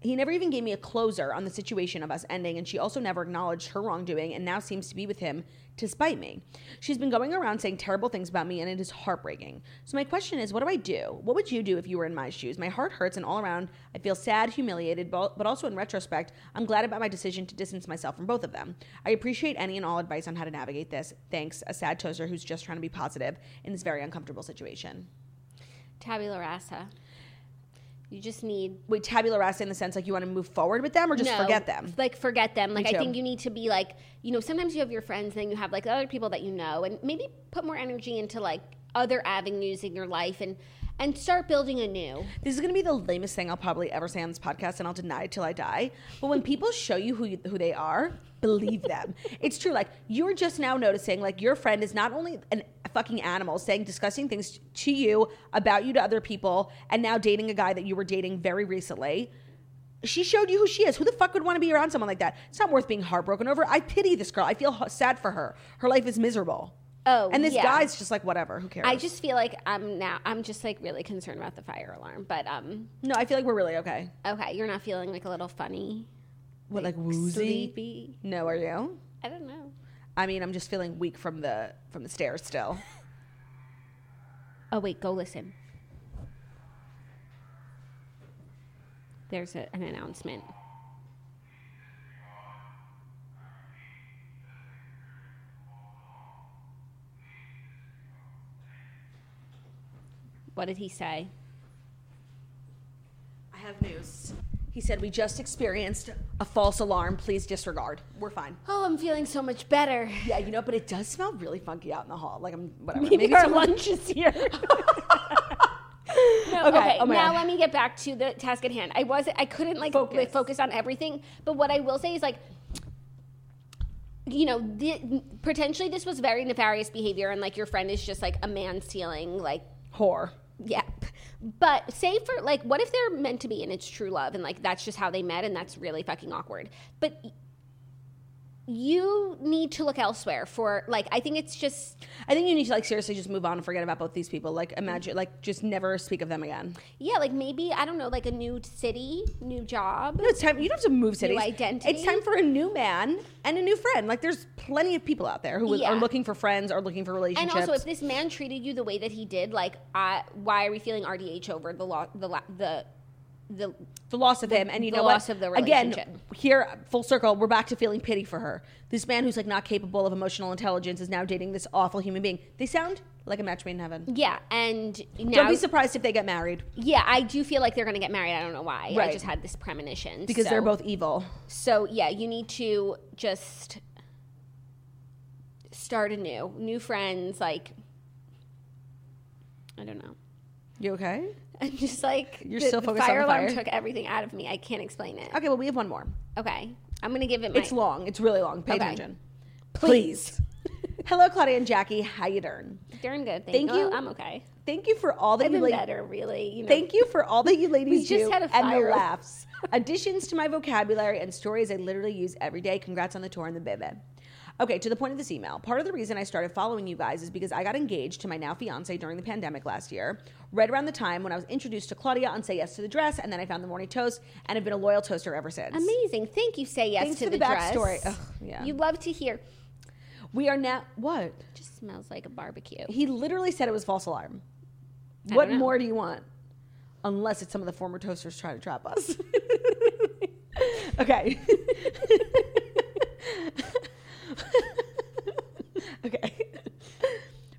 S1: he never even gave me a closer on the situation of us ending, and she also never acknowledged her wrongdoing and now seems to be with him to spite me. She's been going around saying terrible things about me, and it is heartbreaking. So, my question is what do I do? What would you do if you were in my shoes? My heart hurts, and all around, I feel sad, humiliated, but also in retrospect, I'm glad about my decision to distance myself from both of them. I appreciate any and all advice on how to navigate this. Thanks, a sad toaster who's just trying to be positive in this very uncomfortable situation.
S2: Tabula rasa. You just need
S1: Wait, tabula rasa in the sense like you want to move forward with them or just
S2: No,
S1: forget them?
S2: Like forget them. Like I think you need to be like, you know, sometimes you have your friends, then you have like other people that you know, and maybe put more energy into like other avenues in your life and and start building anew.
S1: This is going to be the lamest thing I'll probably ever say on this podcast, and I'll deny it till I die. But when people show you who who they are, believe them. it's true. Like you're just now noticing, like your friend is not only an, a fucking animal saying disgusting things to you about you to other people, and now dating a guy that you were dating very recently. She showed you who she is. Who the fuck would want to be around someone like that? It's not worth being heartbroken over. I pity this girl. I feel sad for her. Her life is miserable.
S2: Oh,
S1: and this
S2: yeah.
S1: guy's just like whatever. Who cares?
S2: I just feel like I'm now I'm just like really concerned about the fire alarm. But um
S1: no. I feel like we're really okay.
S2: okay, you're not feeling like a little funny.
S1: What like woozy?
S2: Sleepy.
S1: No, are you?
S2: I don't know.
S1: I mean, I'm just feeling weak from the from the stairs still. [LAUGHS] [LAUGHS]
S2: Oh wait, go listen. There's a, an announcement. What did he say?
S1: I have news. He said we just experienced a false alarm. Please disregard. We're fine.
S2: Oh, I'm feeling so much better.
S1: Yeah, you know, but it does smell really funky out in the hall. Like I'm whatever.
S2: Maybe, our
S1: someone-
S2: lunch is here. [LAUGHS] No,
S1: Okay,
S2: okay,
S1: oh
S2: now
S1: God.
S2: let me get back to the task at hand. I was I couldn't like
S1: Focus.
S2: like, focus on everything, but what I will say is like you know, the, potentially this was very nefarious behavior, and like your friend is just like a man stealing, like
S1: whore.
S2: But say for like, what if they're meant to be and it's true love, and like that's just how they met, and that's really fucking awkward. But you need to look elsewhere for like I think it's just
S1: I think you need to like seriously just move on and forget about both these people. Like imagine, like just never speak of them again.
S2: yeah, like maybe I don't know, like a new city, new job.
S1: No, it's time. You don't have to move cities.
S2: identity?
S1: It's time for a new man and a new friend. Like there's plenty of people out there who
S2: Yeah.
S1: are looking for friends or looking for relationships And
S2: also, if this man treated you the way that he did, like, I, why are we feeling RDH over the law, the the the
S1: the loss of him and you
S2: the
S1: know
S2: loss
S1: what?
S2: of the
S1: again here full circle we're back to feeling pity for her this man who's like not capable of emotional intelligence is now dating this awful human being they sound like a match made in heaven
S2: yeah, and now
S1: don't be surprised if they get married
S2: yeah, I do feel like they're gonna get married. I don't know why. I just had this premonition
S1: because they're both evil
S2: So yeah, you need to just start anew, new friends. Like I don't know.
S1: you okay [LAUGHS]
S2: I'm just like
S1: You're
S2: the,
S1: still
S2: the
S1: focused on
S2: fire
S1: the
S2: alarm
S1: fire?
S2: took everything out of me. I can't explain it.
S1: okay well we have one more
S2: Okay, I'm gonna give it. My,
S1: it's long it's really long pay
S2: Okay.
S1: attention
S2: Please.
S1: hello claudia and jackie how you doing
S2: Darn good. Thank,
S1: Thank you.
S2: I'm okay.
S1: thank you for all that
S2: I've
S1: you
S2: been
S1: la-
S2: better, really. You know.
S1: Thank you for all that you ladies
S2: We just
S1: do
S2: had a
S1: and the
S2: fire. [LAUGHS]
S1: laughs. Additions to my vocabulary and stories I literally use every day. Congrats on the tour and the baby. Okay, to the point of this email. Part of the reason I started following you guys is because I got engaged to my now fiance during the pandemic last year, right around the time when I was introduced to Claudia on Say Yes to the Dress, and then I found the morning toast and have been a loyal toaster ever since.
S2: Amazing. Thank you. Say yes
S1: Thanks
S2: to
S1: for
S2: the,
S1: the
S2: dress.
S1: backstory. Ugh, yeah.
S2: You love to hear.
S1: We are now what?
S2: Just smells like a barbecue.
S1: He literally said it was false alarm.
S2: I
S1: What more do you want? Unless it's some of the former toasters trying to trap us. [LAUGHS] okay. [LAUGHS] [LAUGHS] okay. [LAUGHS]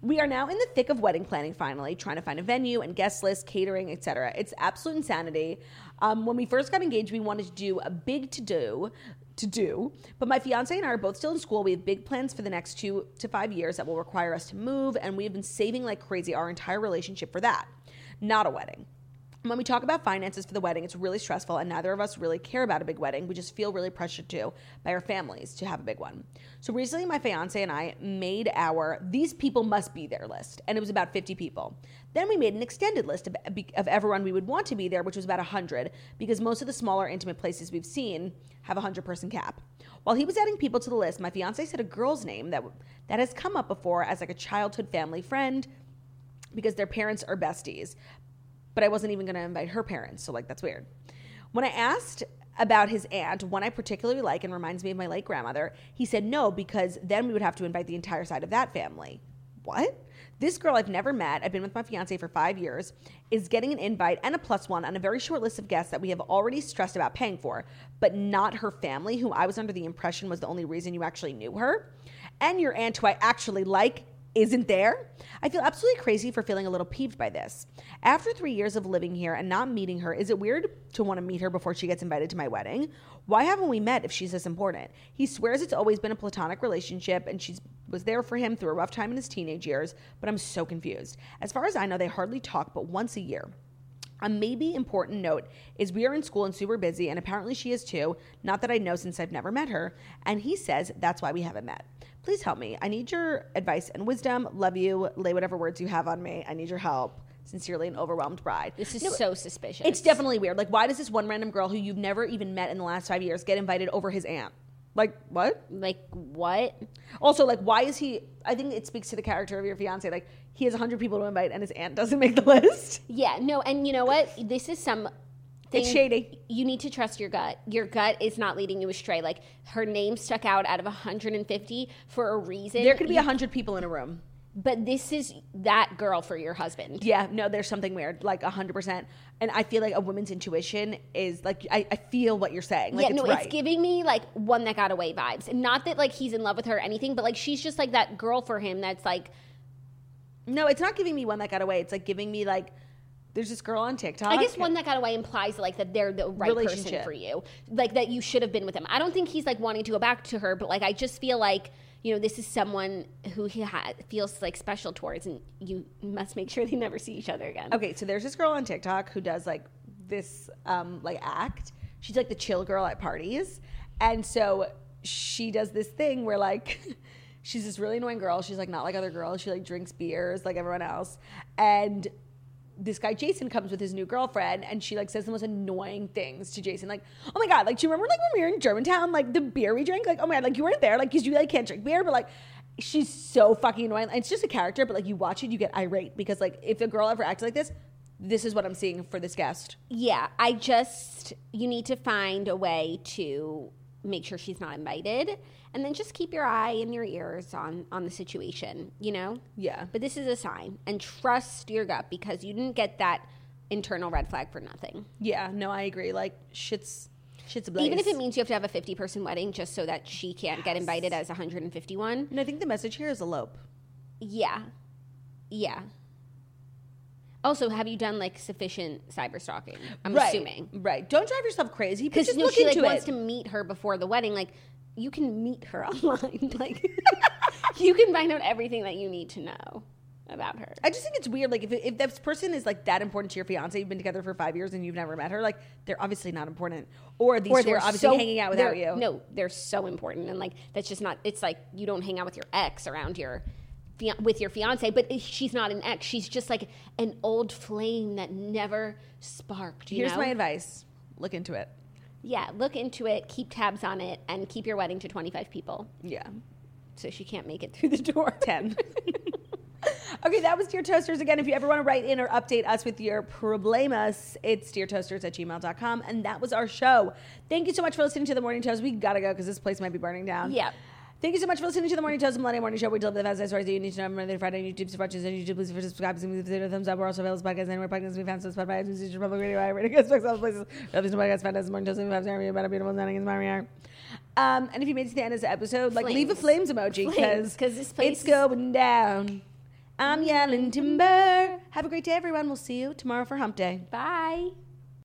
S1: We are now in the thick of wedding planning finally, trying to find a venue and guest list, catering, etc. It's absolute insanity. Um, when we first got engaged, we wanted to do a big to do, to do. But my fiance and I are both still in school. We have big plans for the next two to five years that will require us to move, and we have been saving like crazy our entire relationship for that, not a wedding. When we talk about finances for the wedding, it's really stressful, and neither of us really care about a big wedding. We just feel really pressured to by our families to have a big one. So recently, my fiance and I made our "these people must be there" list, and it was about 50 people. Then we made an extended list of, of everyone we would want to be there, which was about 100, because most of the smaller, intimate places we've seen have a 100 person cap. While he was adding people to the list, my fiance said a girl's name that that has come up before as like a childhood family friend because their parents are besties but I wasn't even going to invite her parents. So, like, that's weird. When I asked about his aunt, one I particularly like and reminds me of my late grandmother, he said no, because then we would have to invite the entire side of that family. What? This girl I've never met, I've been with my fiance for five years, is getting an invite and a plus one on a very short list of guests that we have already stressed about paying for, but not her family, who I was under the impression was the only reason you actually knew her. And your aunt, who I actually like, isn't there? I feel absolutely crazy for feeling a little peeved by this. After three years of living here and not meeting her, is it weird to want to meet her before she gets invited to my wedding? Why haven't we met if she's this important? He swears it's always been a platonic relationship and she was there for him through a rough time in his teenage years, but I'm so confused. As far as I know, they hardly talk but once a year. A maybe important note is we are in school and super busy, and apparently she is too. Not that I know since I've never met her. And he says that's why we haven't met. Please help me. I need your advice and wisdom. Love you. Lay whatever words you have on me. I need your help. Sincerely, an overwhelmed bride.
S2: This is
S1: No,
S2: so suspicious.
S1: It's definitely weird. Like, why does this one random girl who you've never even met in the last five years get invited over his aunt? Like, what?
S2: like what?
S1: Also, like, why is he? I think it speaks to the character of your fiance. Like, he has 100 people to invite and his aunt doesn't make the list.
S2: Yeah, no, and you know what? This is some.
S1: It's shady.
S2: You need to trust your gut. Your gut is not leading you astray. Like her name stuck out out of 150 for a reason.
S1: There could be
S2: You-
S1: 100 people in a room.
S2: but this is that girl for your husband.
S1: Yeah, no, there's something weird, like 100%. And I feel like a woman's intuition is like, I, I feel what you're saying. Like,
S2: yeah,
S1: it's
S2: no,
S1: right.
S2: it's giving me like one that got away vibes. And not that like he's in love with her or anything, but like she's just like that girl for him that's like
S1: no, it's not giving me one that got away. It's like giving me, like, there's this girl on TikTok.
S2: I guess one that got away implies like that they're the right person for you. Like that you should have been with him. I don't think he's like wanting to go back to her, but like I just feel like you know this is someone who he ha- feels like special towards, and you must make sure they never see each other again.
S1: Okay, so there's this girl on TikTok who does like this um like act. She's like the chill girl at parties. And so she does this thing where like [LAUGHS] she's this really annoying girl. She's like not like other girls. She like drinks beers like everyone else. And this guy Jason comes with his new girlfriend and she like says the most annoying things to Jason. Like oh my god like do you remember like when we were in Germantown like the beer we drank? Like oh my god like you weren't there like because you like can't drink beer but like she's so fucking annoying. It's just a character but like you watch it you get irate because like if a girl ever acts like this this is what I'm seeing for this guest.
S2: Yeah, I just you need to find a way to make sure she's not invited, and then just keep your eye and your ears on on the situation. You know.
S1: yeah
S2: But this is a sign, and trust your gut because you didn't get that internal red flag for nothing.
S1: Yeah, no, I agree. Like shit's shit's ablaze.
S2: Even if it means you have to have a 50 person wedding just so that she can't get invited as 151.
S1: And I think the message here is elope.
S2: Yeah. Yeah. Also, have you done like sufficient cyber stalking? I'm
S1: right.
S2: assuming.
S1: Right. Don't drive yourself crazy.
S2: Because you know, she like wants to meet her before the wedding. Like, you can meet her [LAUGHS] online. Like, [LAUGHS] you can find out everything that you need to know about her.
S1: I just think it's weird. Like if if this person is like that important to your fiance, you've been together for five years and you've never met her, like they're obviously not important. Or these two are obviously
S2: so-
S1: hanging out without you.
S2: No, they're so important, and like that's just not. It's like you don't hang out with your ex around your with your fiance, but she's not an ex. She's just like an old flame that never sparked. You
S1: Here's
S2: know?
S1: my advice: look into it.
S2: yeah. Look into it, keep tabs on it, and keep your wedding to twenty five people,
S1: Yeah,
S2: so she can't make it through the door. [LAUGHS]
S1: ten. [LAUGHS] okay, that was Dear Toasters. Again, if you ever want to write in or update us with your problemas, it's deartoasters at gmail.com. And that was our show. Thank you so much for listening to The Morning Toast. We gotta go because this place might be burning down.
S2: Yeah.
S1: Thank you so much for listening to the Morning Toast, the Millennial Morning Show. We deliver the fastest stories that you need to know every Monday Friday on YouTube. So watch us on YouTube. Please subscribe, give us a thumbs up. We're also available as podcasts anywhere podcasts be found. So Spotify, iTunes, Stitcher, Public Radio, iRadio, Castbox, all places. Listen to podcasts, find us Morning Toast, and five star review about a beautiful, stunning, inspiring hour. Um, and if you made it to the end of this episode, like leave a flames emoji because
S2: 'cause this place
S1: it's going down. I'm yelling timber. Have a great day, everyone. We'll see you tomorrow for Hump Day.
S2: Bye.